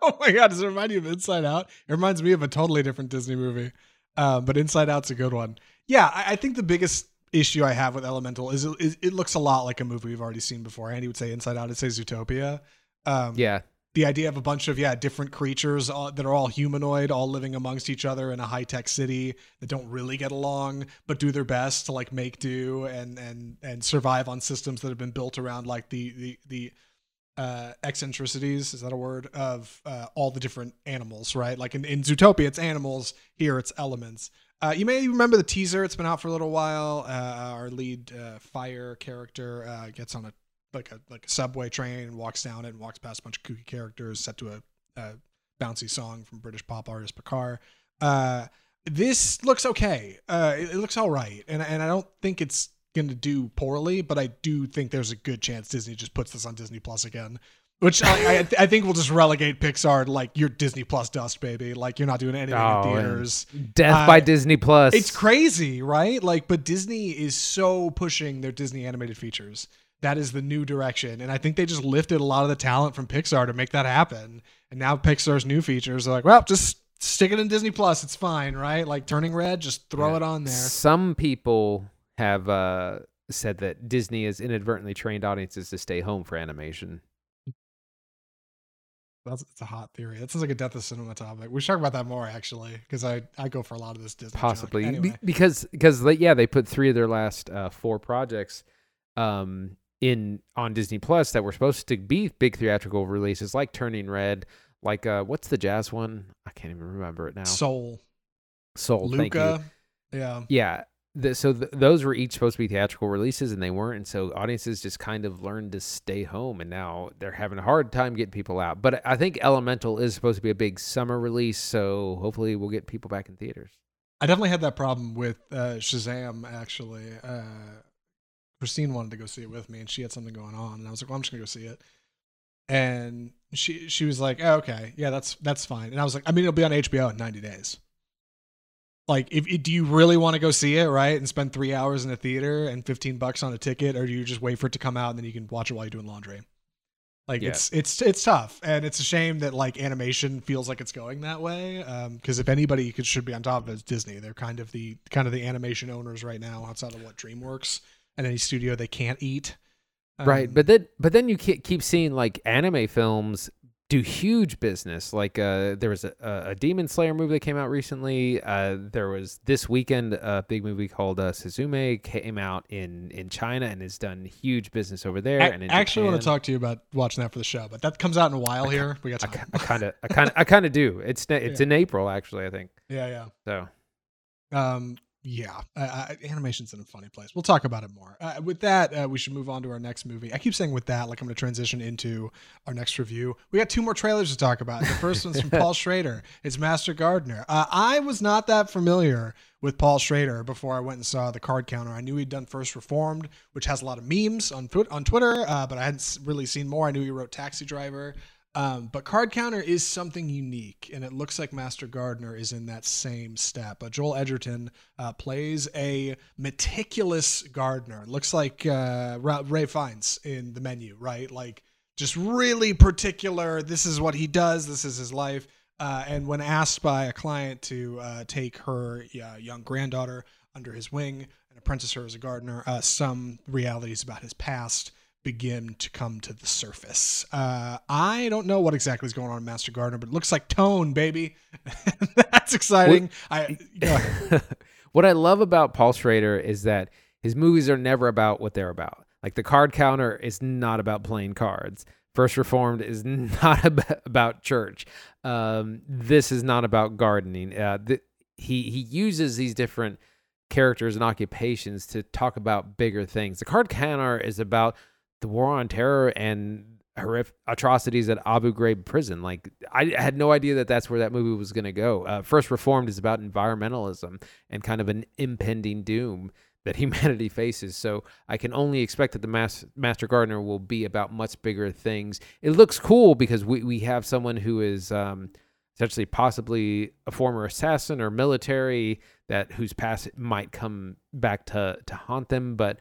S1: Oh my god, does it remind you of Inside Out? It reminds me of a totally different Disney movie. Um, but Inside Out's a good one. Yeah, I, I think the biggest issue I have with Elemental is it, is it looks a lot like a movie we've already seen before. Andy would say Inside Out, I'd say Zootopia. Um,
S2: Yeah,
S1: the idea of a bunch of yeah different creatures all, that are all humanoid all living amongst each other in a high-tech city that don't really get along but do their best to like make do and and and survive on systems that have been built around like the the the uh eccentricities is that a word? Of uh, all the different animals right? Like in, in zootopia it's animals here it's elements. Uh, you may remember the teaser it's been out for a little while. Uh, our lead uh, fire character uh, gets on a like a like a subway train and walks down it and walks past a bunch of kooky characters set to a, a bouncy song from British pop artist Picard. Uh, this looks okay. Uh, it, it looks all right, and and I don't think it's going to do poorly, but I do think there's a good chance Disney just puts this on Disney Plus again. Which I, I, I think will just relegate Pixar to like your Disney Plus dust, baby. Like you're not doing anything
S2: Oh,
S1: in theaters.
S2: Death
S1: Uh,
S2: by Disney Plus.
S1: It's crazy, right? Like, but Disney is so pushing their Disney animated features. That is the new direction. And I think they just lifted a lot of the talent from Pixar to make that happen. And now Pixar's new features are like, well, just stick it in Disney Plus. It's fine, right? Like Turning Red, just throw
S2: Yeah.
S1: it on there.
S2: Some people have uh, said that Disney has inadvertently trained audiences to stay home for animation.
S1: That's it's a hot theory. That sounds like a death of cinema topic. We should talk about that more actually, because I, I go for a lot of this Disney.
S2: possibly Be- because because yeah they put three of their last uh, four projects um in on disney plus that were supposed to be big theatrical releases like turning red like uh what's the jazz one i can't even remember it now
S1: Soul,
S2: soul thank you.
S1: Luca. Yeah.
S2: yeah the, so th- those were each supposed to be theatrical releases and they weren't and so audiences just kind of learned to stay home and now they're having a hard time getting people out but i think elemental is supposed to be a big summer release so hopefully we'll get people back in theaters
S1: I definitely had that problem with uh, Shazam. Actually, uh, Christine wanted to go see it with me, and she had something going on, and I was like, "Well, I'm just gonna go see it." And she she was like, oh, "Okay, yeah, that's that's fine." And I was like, "I mean, it'll be on HBO in 90 days." Like, if do you really want to go see it, right, and spend three hours in a theater and 15 bucks on a ticket, or do you just wait for it to come out and then you can watch it while you're doing laundry? Like
S2: Yeah.
S1: it's it's it's tough, and it's a shame that like animation feels like it's going that way. Um, because if anybody could, should be on top of it, it's Disney. They're kind of the kind of the animation owners right now, outside of what DreamWorks and any studio they can't eat.
S2: right
S1: Um,
S2: but then but then you keep seeing like anime films do huge business like uh there was a, a demon slayer movie that came out recently uh there was this weekend a big movie called uh suzume came out in in china and has done huge business over there
S1: I
S2: and
S1: actually want to talk to you about watching that for the show, but that comes out in a while here. We got
S2: I kind of, I kind of, I kind of do. It's it's
S1: Yeah.
S2: in April actually, I think.
S1: yeah, yeah.
S2: So
S1: Um, yeah, I, animation's in a funny place. We'll talk about it more. Uh, with that, uh, we should move on to our next movie. I keep saying with that, like I'm going to transition into our next review. We got two more trailers to talk about. The first one's from Paul Schrader. It's Master Gardener. Uh, I was not that familiar with Paul Schrader before I went and saw the card counter. I knew he'd done First Reformed, which has a lot of memes on on Twitter, uh, but I hadn't really seen more. I knew he wrote Taxi Driver. Um, but Card Counter is something unique, and it looks like Master Gardener is in that same step. Uh, Joel Edgerton uh, plays a meticulous gardener. Looks like uh, Ralph Fiennes in the menu, right? Like just really particular. This is what he does. This is his life. Uh, and when asked by a client to uh, take her young granddaughter under his wing and apprentice her as a gardener, some realities about his past begin to come to the surface. Uh, I don't know what exactly is going on in Master Gardener, but it looks like tone, baby. That's exciting. I
S2: what I love about Paul Schrader is that his movies are never about what they're about. Like the card counter is not about playing cards. First Reformed is not about church. Um, this is not about gardening. Uh, th- he he uses these different characters and occupations to talk about bigger things. The card counter is about the war on terror and horrific atrocities at Abu Ghraib prison. Like I had no idea that that's where that movie was going to go. Uh, First Reformed is about environmentalism and kind of an impending doom that humanity faces. So I can only expect that the Mas- Master Gardener will be about much bigger things. It looks cool because we we have someone who is. Um, essentially possibly a former assassin or military that whose past might come back to to haunt them but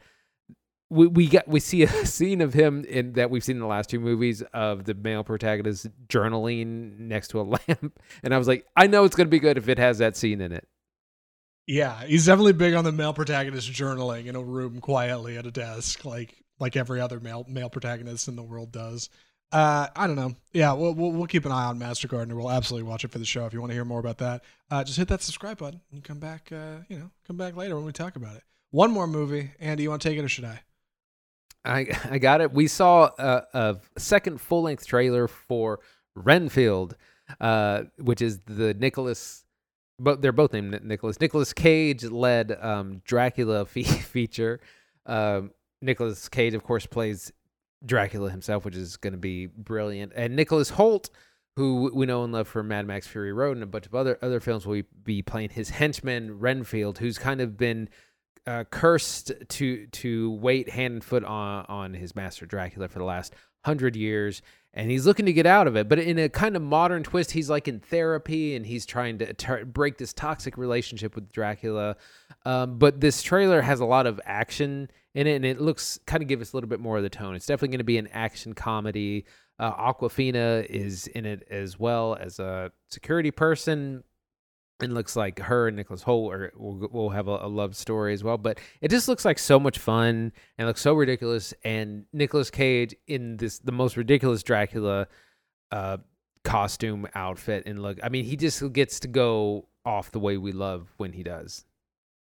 S2: we we got we see a scene of him in that we've seen in the last two movies of the male protagonist journaling next to a lamp and I was like I know it's going to be good if it has that scene in it
S1: Yeah, he's definitely big on the male protagonist journaling in a room quietly at a desk, like like every other male male protagonist in the world does. Uh, I don't know. Yeah, we'll, we'll we'll keep an eye on Master Gardener. We'll absolutely watch it for the show. If you want to hear more about that, uh, just hit that subscribe button and come back. Uh, you know, come back later when we talk about it. One more movie, Andy. You want to take it or should I?
S2: I I got it. We saw a, a second full length trailer for Renfield, uh, which is the Nicholas. But they're both named Nicholas. Nicolas Cage led um, Dracula fe- feature. Um, Nicolas Cage, of course, plays Dracula himself, which is going to be brilliant. And Nicholas Hoult, who we know and love for Mad Max Fury Road and a bunch of other other films, will be playing his henchman Renfield, who's kind of been uh, cursed to to wait hand and foot on on his master Dracula for the last hundred years, and he's looking to get out of it. But in a kind of modern twist, he's like in therapy and he's trying to tar- break this toxic relationship with Dracula. Um, but this trailer has a lot of action in it, and it looks kind of give us a little bit more of the tone. It's definitely going to be an action comedy. Uh, Awkwafina is in it as well as a security person and looks like her and Nicholas Hoult are, will, will have a, a love story as well. But it just looks like so much fun and looks so ridiculous. And Nicolas Cage in this the most ridiculous Dracula uh, costume outfit and look. I mean, he just gets to go off the way we love when he does.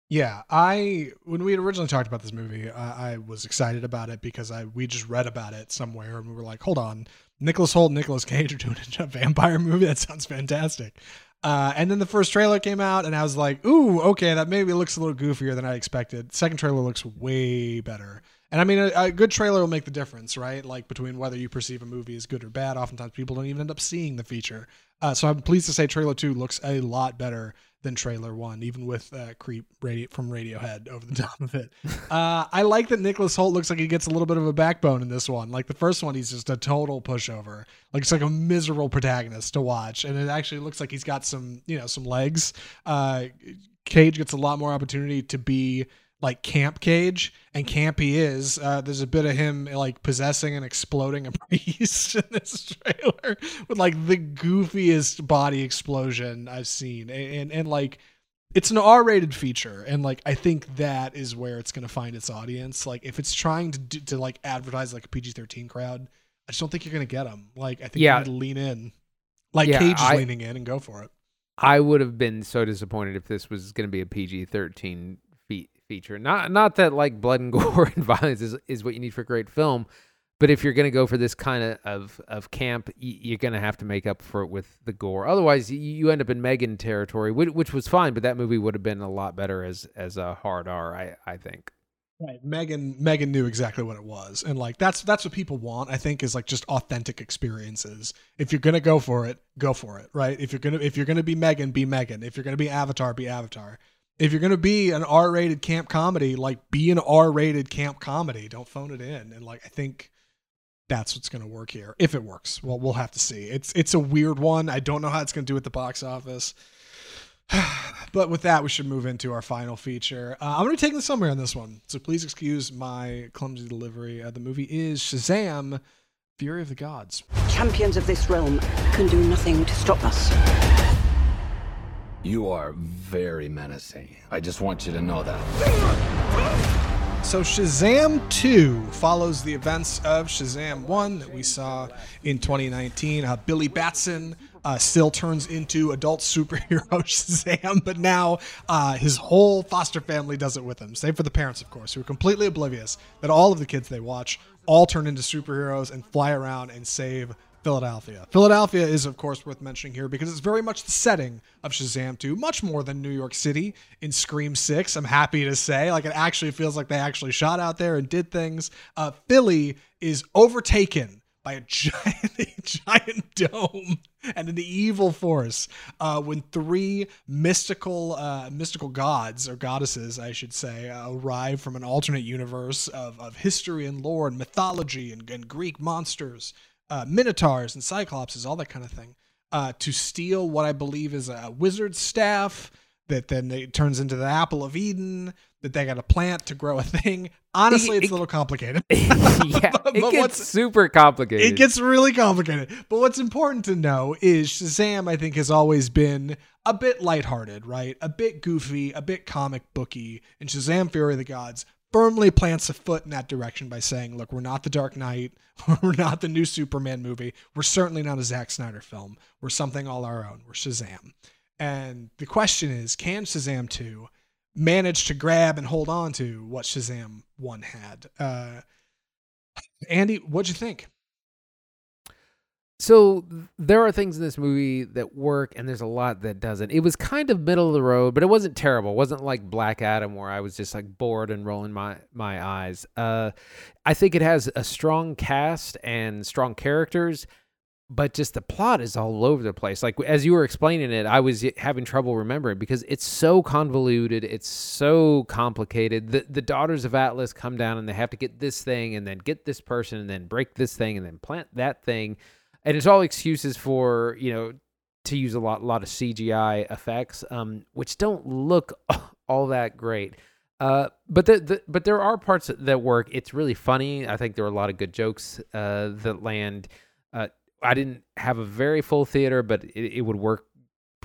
S1: Yeah, I when we had originally talked about this movie, I, I was excited about it because I we just read about it somewhere and we were like, hold on, Nicholas Hoult, Nicolas Cage are doing a vampire movie. That sounds fantastic. Uh, and then the first trailer came out, and I was like, ooh, okay, that maybe looks a little goofier than I expected. Second trailer looks way better. And I mean, a, a good trailer will make the difference, right? Like between whether you perceive a movie as good or bad. Oftentimes, people don't even end up seeing the feature. Uh, so I'm pleased to say trailer two looks a lot better than trailer one, even with uh, Creep radio- from Radiohead over the top of it. Uh, I like that Nicholas Hoult looks like he gets a little bit of a backbone in this one. Like the first one, he's just a total pushover. Like it's like a miserable protagonist to watch, and it actually looks like he's got some, you know, some legs. Uh, Cage gets a lot more opportunity to be like camp cage and camp he is uh, there's a bit of him like possessing and exploding a priest in this trailer with like the goofiest body explosion i've seen. And and, and like it's an r-rated feature and like i think that is where it's going to find its audience. Like if it's trying to do, to like advertise like a pg-13 crowd i just don't think you're going to get them like i think
S2: Yeah.
S1: you need to lean in. Like
S2: Yeah,
S1: cage is
S2: I-
S1: leaning in and go for it.
S2: I would have been so disappointed if this was going to be a PG thirteen fe- feature. Not not that like blood and gore and violence is, is what you need for a great film, but if you're going to go for this kind of of, of camp, you're going to have to make up for it with the gore. Otherwise, you end up in Megan territory, which, which was fine, but that movie would have been a lot better as as a hard R. I I think.
S1: Right. Megan Megan knew exactly what it was. And like that's that's what people want, I think, is like just authentic experiences. If you're gonna go for it, go for it. Right? If you're gonna if you're gonna be Megan, be Megan. If you're gonna be Avatar, be Avatar. If you're gonna be an R rated camp comedy, like be an R rated camp comedy. Don't phone it in. And like I think that's what's gonna work here. If it works. Well we'll have to see. It's it's a weird one. I don't know how it's gonna do at the box office. but with that, we should move into our final feature. Uh, I'm going to be taking the summary on this one, so please excuse my clumsy delivery. Uh, the movie is Shazam: Fury of the Gods.
S5: Champions of this realm can do nothing to stop us.
S4: You are very menacing. I just want you to know that.
S1: So Shazam 2 follows the events of Shazam 1 that we saw in 2019. Uh, Billy Batson uh, still turns into adult superhero Shazam, but now uh, his whole foster family does it with him, save for the parents, of course, who are completely oblivious that all of the kids they watch all turn into superheroes and fly around and save Philadelphia. Philadelphia is, of course, worth mentioning here because it's very much the setting of Shazam 2, much more than New York City in Scream 6. I'm happy to say. Like, it actually feels like they actually shot out there and did things. Uh, Philly is overtaken by a giant, a giant dome and an evil force uh, when three mystical uh, mystical gods or goddesses I should say uh, arrive from an alternate universe of, of history and lore and mythology and, and Greek monsters uh, minotaurs and cyclopses all that kind of thing uh, to steal what I believe is a wizard's staff that then it turns into the apple of Eden that they got to plant to grow a thing honestly it's a little complicated
S2: yeah,
S1: But
S2: it
S1: what's-
S2: gets super complicated.
S1: it gets really complicated. But what's important to know is Shazam, I think, has always been a bit lighthearted, right? A bit goofy, a bit comic booky. And Shazam Fury of the Gods firmly plants a foot in that direction by saying, look, we're not the Dark Knight. We're not the new Superman movie. We're certainly not a Zack Snyder film. We're something all our own. We're Shazam. And the question is, can Shazam 2 manage to grab and hold on to what Shazam 1 had? Uh, Andy, what'd you think?
S2: So there are things in this movie that work, and there's a lot that doesn't. It was kind of middle of the road, but it wasn't terrible. It wasn't like Black Adam where I was just like bored and rolling my my eyes. Uh, I think it has a strong cast and strong characters, but just the plot is all over the place. Like as you were explaining it, I was having trouble remembering because it's so convoluted, it's so complicated. The the daughters of Atlas come down and they have to get this thing and then get this person and then break this thing and then plant that thing. And it's all excuses for, you know, to use a lot lot of CGI effects um which don't look all that great. Uh, but the, the but there are parts that work. It's really funny. I think there are a lot of good jokes uh, that land. Uh, I didn't have a very full theater, but it, it would work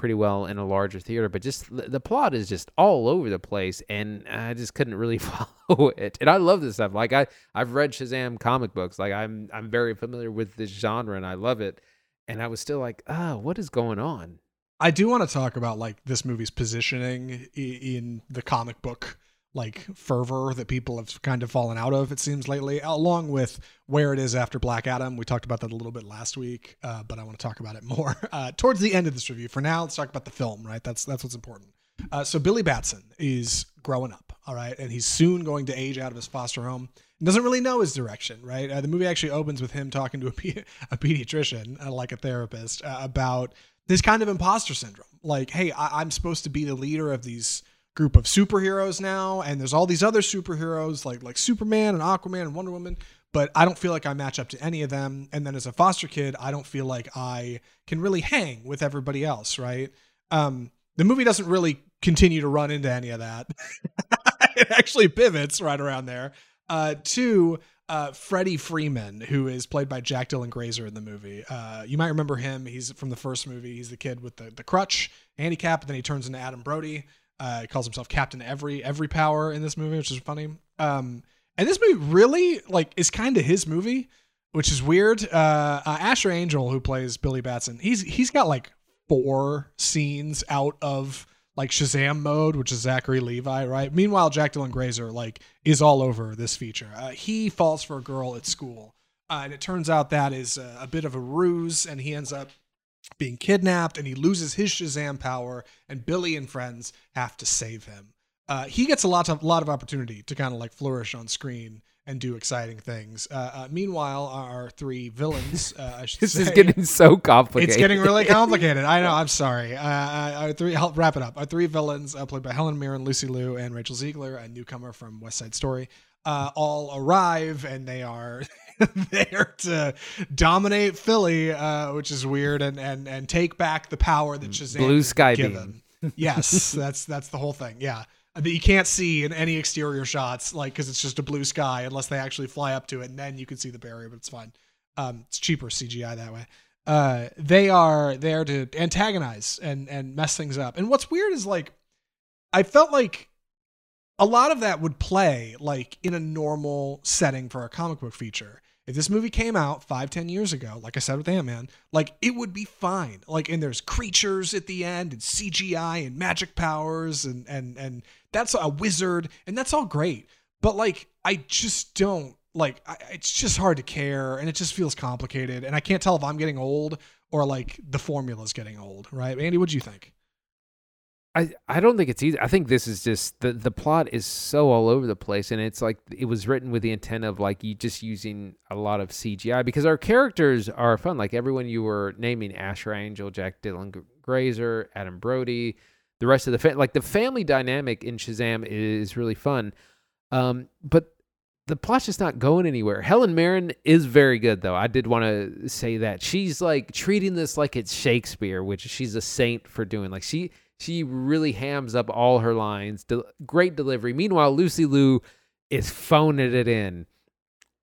S2: pretty well in a larger theater. But just the, plot is just all over the place, and I just couldn't really follow it. And I love this stuff. Like I I've read Shazam comic books. Like I'm I'm very familiar with this genre, and I love it. And I was still like, ah, what is going on?
S1: I do want to talk about like this movie's positioning in the comic book like fervor that people have kind of fallen out of it seems lately along with where it is after black adam. We talked about that a little bit last week uh, but i want to talk about it more uh, towards the end of this review. For now let's talk about the film right? That's that's what's important. Uh, so billy batson is growing up all right? And he's soon going to age out of his foster home. And doesn't really know his direction right? Uh, the movie actually opens with him talking to a, pe- a pediatrician uh, like a therapist uh, about this kind of imposter syndrome. Like, hey, I- I'm supposed to be the leader of these group of superheroes now, and there's all these other superheroes like like Superman and Aquaman and Wonder Woman, but I don't feel like I match up to any of them. And then as a foster kid, I don't feel like I can really hang with everybody else, right? Um, the movie doesn't really continue to run into any of that. it actually pivots right around there. Uh, two, uh, Freddie Freeman, who is played by Jack Dylan Grazer in the movie. Uh, you might remember him. He's from the first movie. He's the kid with the, the crutch, handicap, and then he turns into Adam Brody. Uh, he calls himself Captain Every Every Power in this movie, which is funny. Um, and this movie really like is kind of his movie, which is weird. Uh, uh, Asher Angel, who plays Billy Batson, he's he's got like four scenes out of like Shazam mode, which is Zachary Levi, right? Meanwhile, Jack Dylan Grazer like is all over this feature. Uh, he falls for a girl at school, uh, and it turns out that is a, a bit of a ruse, and he ends up being kidnapped, and he loses his Shazam power, and Billy and friends have to save him. Uh, he gets a lot of lot of opportunity to kind of like flourish on screen and do exciting things. Uh, uh, meanwhile, our three villains, uh,
S2: This
S1: say,
S2: is getting so complicated.
S1: it's getting really complicated. I know. I'm sorry. Uh, uh, our three. I'll wrap it up. Our three villains, uh, played by Helen Mirren, Lucy Liu, and Rachel Zegler, a newcomer from West Side Story, uh, all arrive, and they are there to dominate Philly, uh, which is weird, and and and take back the power that Shazam
S2: Blue sky
S1: given. yes, that's that's the whole thing. Yeah. That you can't see in any exterior shots, like because it's just a blue sky, unless they actually fly up to it, and then you can see the barrier. But it's fine. Um, it's cheaper CGI that way uh, they are there to antagonize and and mess things up. And what's weird is like I felt like a lot of that would play like in a normal setting for a comic book feature. If this movie came out five, ten years ago, like I said with Ant Man, like it would be fine. Like, and there's creatures at the end, and CGI, and magic powers, and and and that's a wizard, and that's all great. But like, I just don't like. I, it's just hard to care, and it just feels complicated, and I can't tell if I'm getting old or like the formula's getting old. Right, Andy? What do you think?
S2: I, I don't think it's easy. I think this is just the the plot is so all over the place, and it's like it was written with the intent of like you just using a lot of CGI because our characters are fun. Like everyone you were naming, Asher Angel, Jack Dylan Grazer, Adam Brody, the rest of the like the family dynamic in Shazam is really fun. Um, but the plot's just not going anywhere. Helen Mirren is very good though. I did want to say that she's like treating this like it's Shakespeare, which she's a saint for doing. Like she she really hams up all her lines. De- great delivery. Meanwhile, Lucy Liu is phoning it in.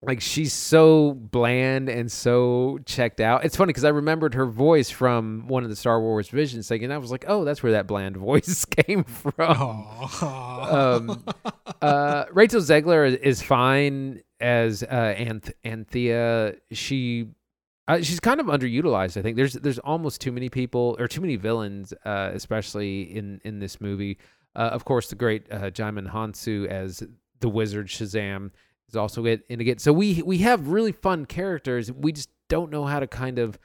S2: Like she's so bland and so checked out. It's funny because I remembered her voice from one of the Star Wars Visions thing, and I was like, "Oh, that's where that bland voice came from." um, uh, Rachel Zegler is, is fine as uh, Anth- Anthea. She uh, she's kind of underutilized. I think there's there's almost too many people or too many villains, uh, especially in in this movie. Uh, of course, the great uh, Djimon Hounsou as the Wizard Shazam is also in again. So we we have really fun characters. We just don't know how to kind of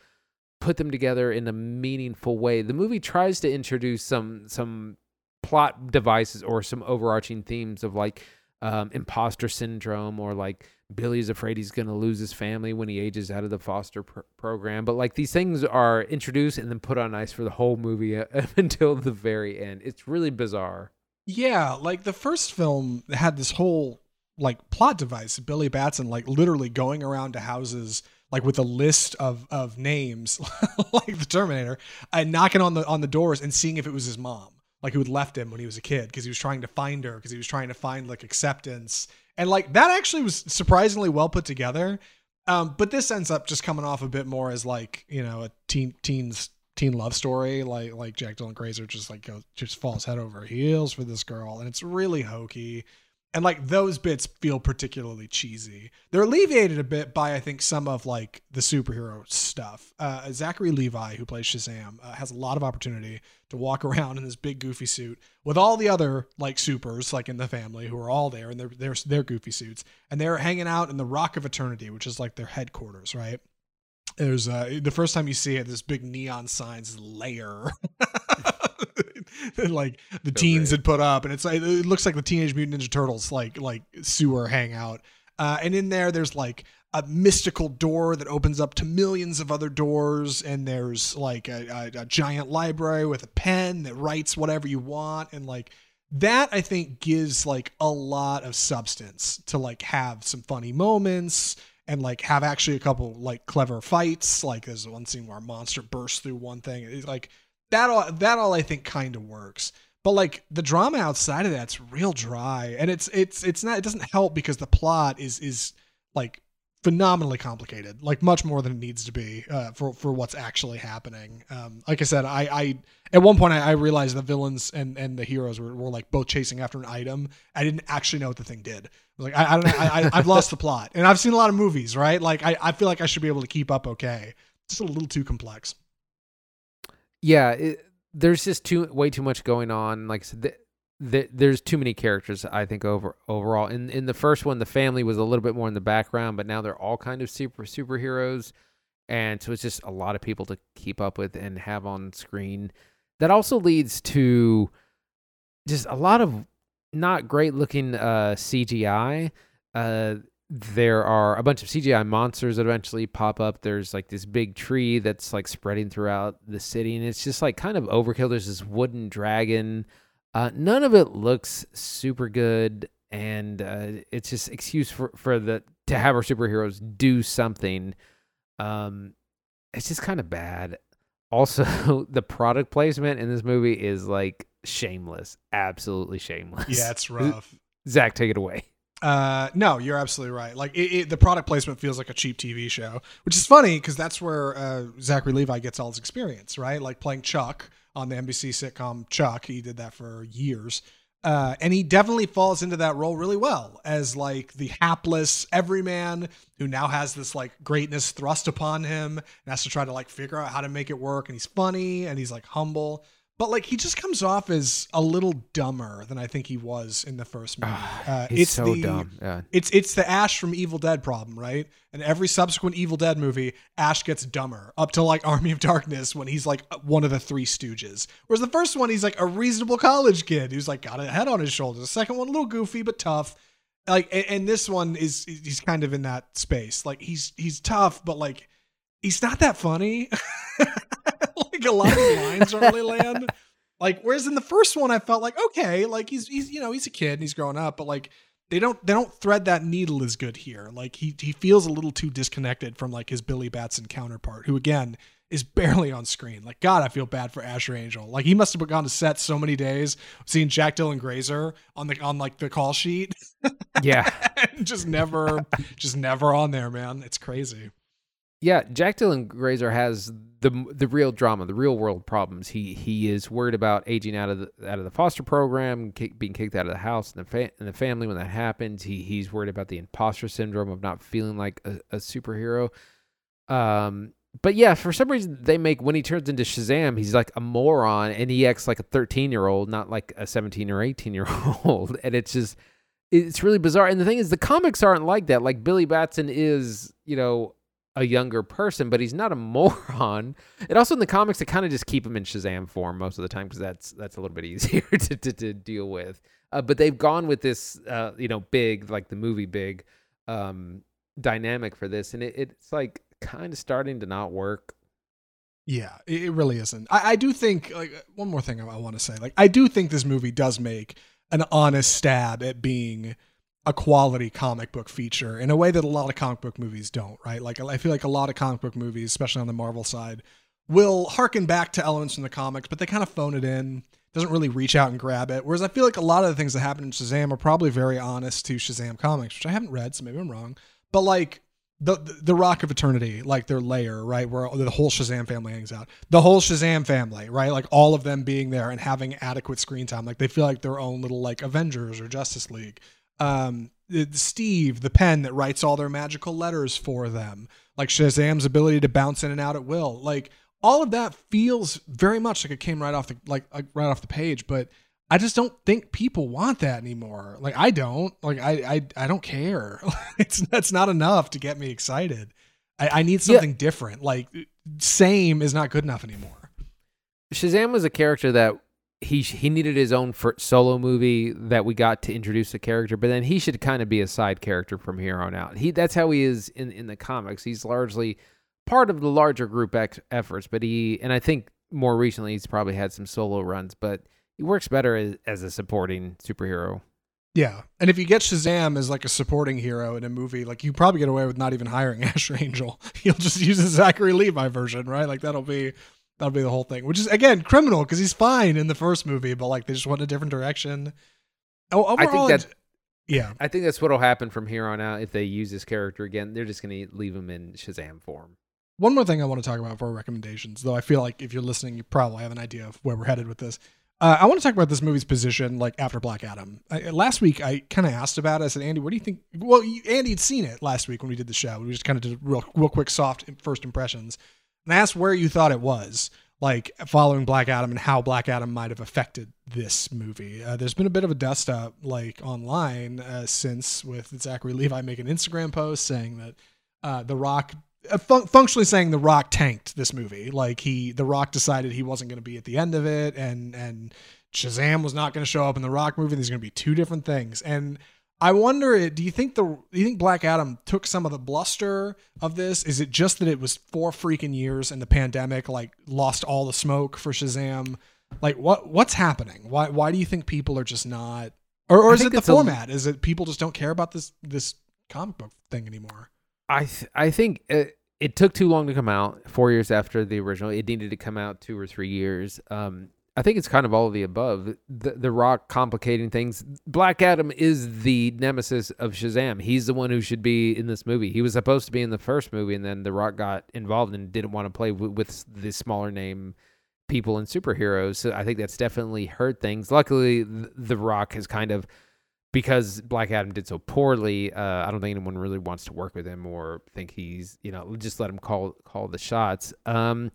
S2: put them together in a meaningful way. The movie tries to introduce some some plot devices or some overarching themes of like um, imposter syndrome or like Billy's afraid he's going to lose his family when he ages out of the foster pr- program. But like these things are introduced and then put on ice for the whole movie uh, until the very end. It's really bizarre.
S1: Yeah, like the first film had this whole like plot device, Billy Batson like literally going around to houses like with a list of of names like the Terminator and knocking on the on the doors and seeing if it was his mom, like who had left him when he was a kid because he was trying to find her because he was trying to find like acceptance. And like that actually was surprisingly well put together. Um, but this ends up just coming off a bit more as like you know a teen teens teen love story. Like like Jack Dylan Grazer just like goes just falls head over heels for this girl and it's really hokey and like those bits feel particularly cheesy. They're alleviated a bit by I think some of like the superhero stuff. Uh, Zachary Levi who plays Shazam uh, has a lot of opportunity to walk around in this big goofy suit with all the other like supers like in the family who are all there in their their, their goofy suits. And they're hanging out in the Rock of Eternity which is like their headquarters right? There's uh the first time you see it this big neon signs layer like the
S2: So
S1: teens
S2: great.
S1: had put up and it's like it looks like the teenage mutant ninja turtles like like sewer hangout. Uh and in there there's like a mystical door that opens up to millions of other doors and there's like a, a, a giant library with a pen that writes whatever you want and like that i think gives like a lot of substance to like have some funny moments and like have actually a couple like clever fights. Like there's one scene where a monster bursts through one thing. It's like that all that all i think kind of works But like the drama outside of that's real dry, and it's it's it's not. It doesn't help because the plot is is like phenomenally complicated, like much more than it needs to be uh, for for what's actually happening. Um, like I said, I, I at one point I, I realized the villains and and the heroes were, were like both chasing after an item. I didn't actually know what the thing did. Like, I, I don't know, I, I, I've lost the plot, and I've seen a lot of movies, right? Like I, I feel like I should be able to keep up okay. It's just a little too complex.
S2: Yeah, it, there's just too way too much going on. Like I said, th- th- there's too many characters. I think over overall. In in the first one, the family was a little bit more in the background, but now they're all kind of super superheroes, and so it's just a lot of people to keep up with and have on screen. That also leads to just a lot of not great looking uh, CGI. Uh, there are a bunch of CGI monsters that eventually pop up. There's like this big tree that's like spreading throughout the city, and it's just like kind of overkill. There's this wooden dragon. Uh, none of it looks super good, and uh, it's just excuse for for the to have our superheroes do something. Um, it's just kind of bad. Also, the product placement in this movie is like shameless, absolutely shameless.
S1: Yeah, it's rough.
S2: Zach, take it away.
S1: Uh, no, you're absolutely right. Like it, it, the product placement feels like a cheap TV show, which is funny because that's where uh, Zachary Levi gets all his experience, right? Like playing Chuck on the NBC sitcom Chuck. He did that for years. Uh, and he definitely falls into that role really well as like the hapless everyman who now has this like greatness thrust upon him and has to try to like figure out how to make it work. And he's funny and he's like humble but like he just comes off as a little dumber than I think he was in the first movie. Uh,
S2: He's
S1: it's
S2: so
S1: the,
S2: dumb. Yeah.
S1: It's it's the Ash from Evil Dead problem, right? And every subsequent Evil Dead movie, Ash gets dumber up to like Army of Darkness when he's like one of the three Stooges. Whereas the first one, he's like a reasonable college kid who's like got a head on his shoulders. The second one, a little goofy but tough. Like and, and this one is he's kind of in that space. Like he's he's tough, but like he's not that funny. like a lot of his lines don't really land. Like whereas in the first one, I felt like okay, like he's he's you know he's a kid and he's growing up, but like they don't they don't thread that needle as good here. Like he he feels a little too disconnected from like his Billy Batson counterpart, who again is barely on screen. Like God, I feel bad for Asher Angel. Like he must have gone to set so many days seeing Jack Dylan Grazer on the on like the call sheet.
S2: Yeah.
S1: just never just never on there, man. It's crazy.
S2: Yeah, Jack Dylan Grazer has the the real drama, the real world problems. He he is worried about aging out of the out of the foster program, being kicked out of the house and the fa- and the family when that happens. He he's worried about the imposter syndrome of not feeling like a, a superhero. Um, but yeah, for some reason they make when he turns into Shazam, he's like a moron and he acts like a 13 year old, not like a 17 or 18 year old. And it's just, it's really bizarre. And the thing is, the comics aren't like that. Like Billy Batson is, you know, a younger person, but he's not a moron. And also in the comics, they kind of just keep him in Shazam form most of the time because that's that's a little bit easier to, to, to deal with. Uh, but they've gone with this, uh, you know, big like the movie big um, dynamic for this, and it, it's like kind of starting to not work.
S1: Yeah, it, really isn't. I, I do think like one more thing I, I want to say. Like I do think this movie does make an honest stab at being a quality comic book feature in a way that a lot of comic book movies don't, right? Like I feel like a lot of comic book movies, especially on the Marvel side, will harken back to elements from the comics, but they kind of phone it in. Doesn't really reach out and grab it. Whereas I feel like a lot of the things that happen in Shazam are probably very honest to Shazam comics, which I haven't read, so maybe I'm wrong. But like the the Rock of Eternity, like their layer, right, where the whole Shazam family hangs out. The whole Shazam family, right, like all of them being there and having adequate screen time, like they feel like their own little like Avengers or Justice League um, Steve, the pen that writes all their magical letters for them, like Shazam's ability to bounce in and out at will, like all of that feels very much like it came right off the like, like right off the page. But I just don't think people want that anymore. Like I don't. Like I I, I don't care. it's that's not enough to get me excited. I, I need something yeah. different. Like same is not good enough anymore.
S2: Shazam was a character that he he needed his own solo movie that we got to introduce the character, but then he should kind of be a side character from here on out. He that's how he is in in the comics. He's largely part of the larger group ex- efforts, but he and I think more recently he's probably had some solo runs, but he works better as, as a supporting superhero.
S1: Yeah, and if you get Shazam as like a supporting hero in a movie, like you probably get away with not even hiring Asher Angel. You'll just use a Zachary Levi version, right? Like that'll be That'll be the whole thing, which is again criminal because he's fine in the first movie, but like they just went in a different direction. O-
S2: I think
S1: overall,
S2: that
S1: yeah,
S2: I think that's what'll happen from here on out. If they use this character again, they're just gonna leave him in Shazam form.
S1: One more thing I want to talk about for recommendations, though I feel like if you're listening, you probably have an idea of where we're headed with this. Uh, I want to talk about this movie's position, like after Black Adam. I, last week, I kind of asked about it. I said, Andy, what do you think? Well, you, Andy had seen it last week when we did the show. We just kind of did real, real quick, soft first impressions, and asked where you thought it was, like following Black Adam and how Black Adam might have affected this movie. Uh, there's been a bit of a dust up, like online, uh, since with Zachary Levi making an Instagram post saying that uh, The Rock uh, fun- functionally saying the rock tanked this movie. Like he the rock decided he wasn't going to be at the end of it and and shazam was not going to show up in the rock movie. There's going to be two different things. And i wonder do you think the do you think black adam took some of the bluster of this? Is it just that it was four freaking years and the pandemic like lost all the smoke for shazam? Like what what's happening? Why why do you think people are just not or, or is it the
S2: it's a-
S1: format? Is it people just don't care about this this comic book thing anymore?
S2: I th- I think it, it took too long to come out. Four years after the original, it needed to come out two or three years. Um, I think it's kind of all of the above. The, the Rock complicating things. Black Adam is the nemesis of Shazam. He's the one who should be in this movie. He was supposed to be in the first movie, and then The Rock got involved and didn't want to play with, with the smaller name people and superheroes. So I think that's definitely hurt things. Luckily, th- The Rock has kind of because Black Adam did so poorly, uh, I don't think anyone really wants to work with him or think he's, you know, just let him call call the shots. Um,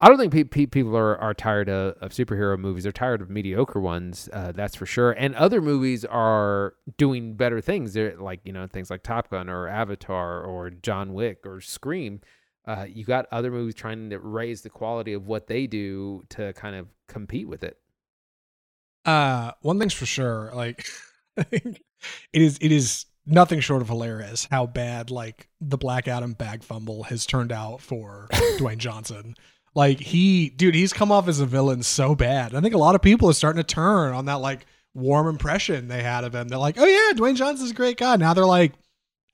S2: I don't think pe- pe- people are, are tired of, of superhero movies. They're tired of mediocre ones, uh, that's for sure. And other movies are doing better things. They're like, you know, things like Top Gun or Avatar or John Wick or Scream. Uh, you got other movies trying to raise the quality of what they do to kind of compete with it.
S1: Uh, one thing's for sure, like it is it is nothing short of hilarious how bad like the Black Adam bag fumble has turned out for Dwayne Johnson. Like he, dude, he's come off as a villain so bad. I think a lot of people are starting to turn on that like warm impression they had of him. They're like, oh yeah, Dwayne Johnson's a great guy. Now they're like,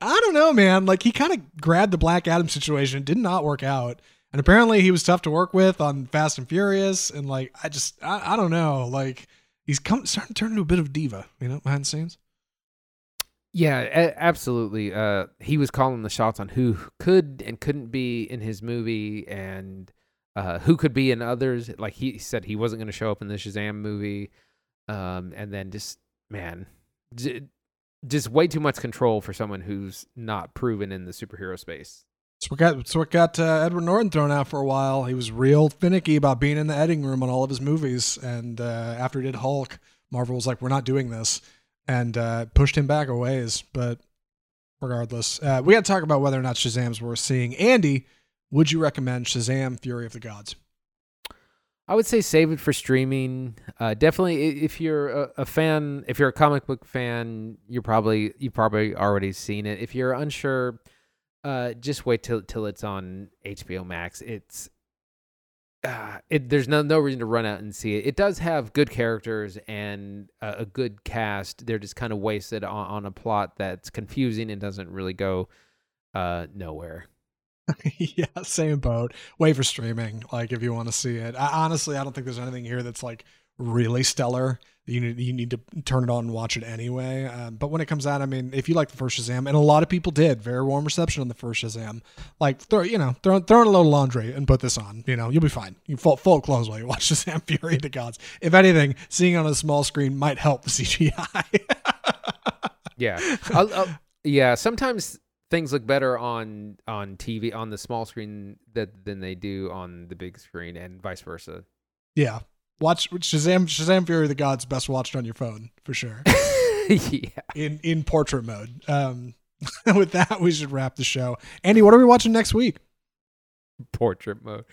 S1: I don't know, man. Like he kind of grabbed the Black Adam situation, did not work out. And apparently he was tough to work with on Fast and Furious. And like, I just, I, I don't know. Like he's come starting to turn into a bit of diva, you know, behind the scenes.
S2: Yeah, absolutely. Uh, he was calling the shots on who could and couldn't be in his movie, and uh, who could be in others. Like he said, he wasn't going to show up in the Shazam movie, um, and then just man, just way too much control for someone who's not proven in the superhero space.
S1: So what got, it's what got uh, Edward Norton thrown out for a while. He was real finicky about being in the editing room on all of his movies. And uh, after he did Hulk, Marvel was like, we're not doing this. And uh, pushed him back a ways. But regardless, uh, we got to talk about whether or not Shazam's worth seeing. Andy, would you recommend Shazam Fury of the Gods?
S2: I would say save it for streaming. Uh, definitely, if you're a, a fan, if you're a comic book fan, you're probably you probably already seen it. If you're unsure, uh, just wait till till it's on HBO Max. It's uh, it. There's no no reason to run out and see it. It does have good characters and a, a good cast. They're just kind of wasted on, on a plot that's confusing and doesn't really go uh, nowhere.
S1: yeah, same boat. Wait for streaming, like if you want to see it. I, honestly, I don't think there's anything here that's like really stellar. You need you need to turn it on and watch it anyway. Um, but when it comes out, I mean, if you like the first Shazam, and a lot of people did, very warm reception on the first Shazam. Like throw you know throw throw in a little laundry and put this on. You know you'll be fine. You full clothes while you watch Shazam: Fury of the Gods. If anything, seeing on a small screen might help the CGI.
S2: Yeah. I'll, I'll- yeah. Sometimes things look better on on TV on the small screen that than they do on the big screen, and vice versa.
S1: yeah, watch Shazam Shazam: Fury of the Gods best watched on your phone for sure.
S2: yeah.
S1: in in portrait mode. Um, with that, we should wrap the show. Andy, what are we watching next week?
S2: Portrait mode.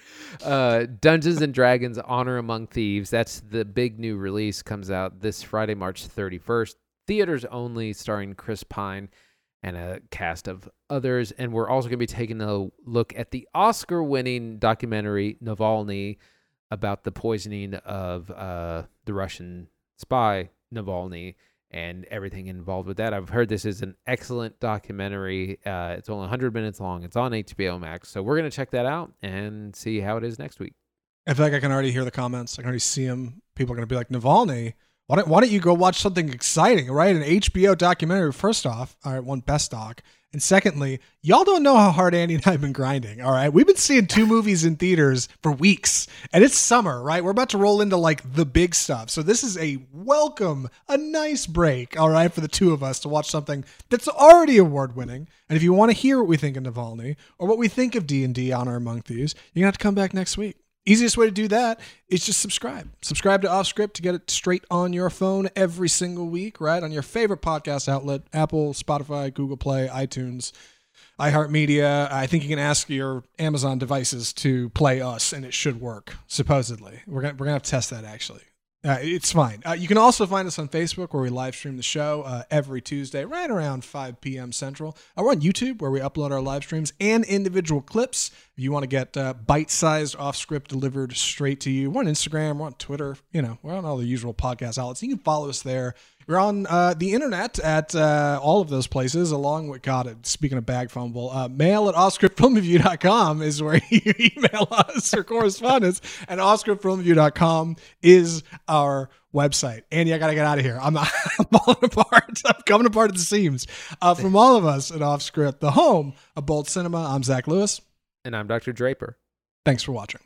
S2: Uh, Dungeons and Dragons: Honor Among Thieves. That's the big new release. Comes out this Friday, March thirty first. Theaters only, starring Chris Pine and a cast of others. And we're also going to be taking a look at the Oscar winning documentary Navalny about the poisoning of uh, the Russian spy Navalny and everything involved with that. I've heard this is an excellent documentary. Uh, it's only 100 minutes long. It's on HBO Max. So we're going to check that out and see how it is next week.
S1: I feel like I can already hear the comments. I can already see them. People are going to be like, Navalny, why don't, why don't you go watch something exciting, right? An HBO documentary, first off, all right, won best doc. And secondly, y'all don't know how hard Andy and I have been grinding, all right? We've been seeing two movies in theaters for weeks, and it's summer, right? We're about to roll into like the big stuff. So this is a welcome, a nice break, all right, for the two of us to watch something that's already award winning. And if you want to hear what we think of Navalny or what we think of D&D Honor Among Thieves, you're going to have to come back next week. Easiest way to do that is just subscribe. Subscribe to Offscript to get it straight on your phone every single week, right? On your favorite podcast outlet Apple, Spotify, Google Play, iTunes, iHeartMedia. I think you can ask your Amazon devices to play us, and it should work, supposedly. We're going we're gonna have to test that actually. Uh, it's fine. Uh, you can also find us on Facebook where we live stream the show uh, every Tuesday, right around 5 p.m. Central. Uh, we're on YouTube where we upload our live streams and individual clips. If you want to get uh, bite sized off script delivered straight to you, we're on Instagram, we're on Twitter, you know, we're on all the usual podcast outlets. You can follow us there. We're on uh, the internet at uh, all of those places, along with, God, speaking of bag fumble, uh, mail at offscriptfilmreview.com is where you email us for correspondence, and offscriptfilmreview.com is our website. Andy, I got to get out of here. I'm, I'm falling apart. I'm coming apart at the seams. Uh, from all of us at Offscript, the home of Bold Cinema, I'm Zach Lewis.
S2: And I'm Dr. Draper.
S1: Thanks for watching.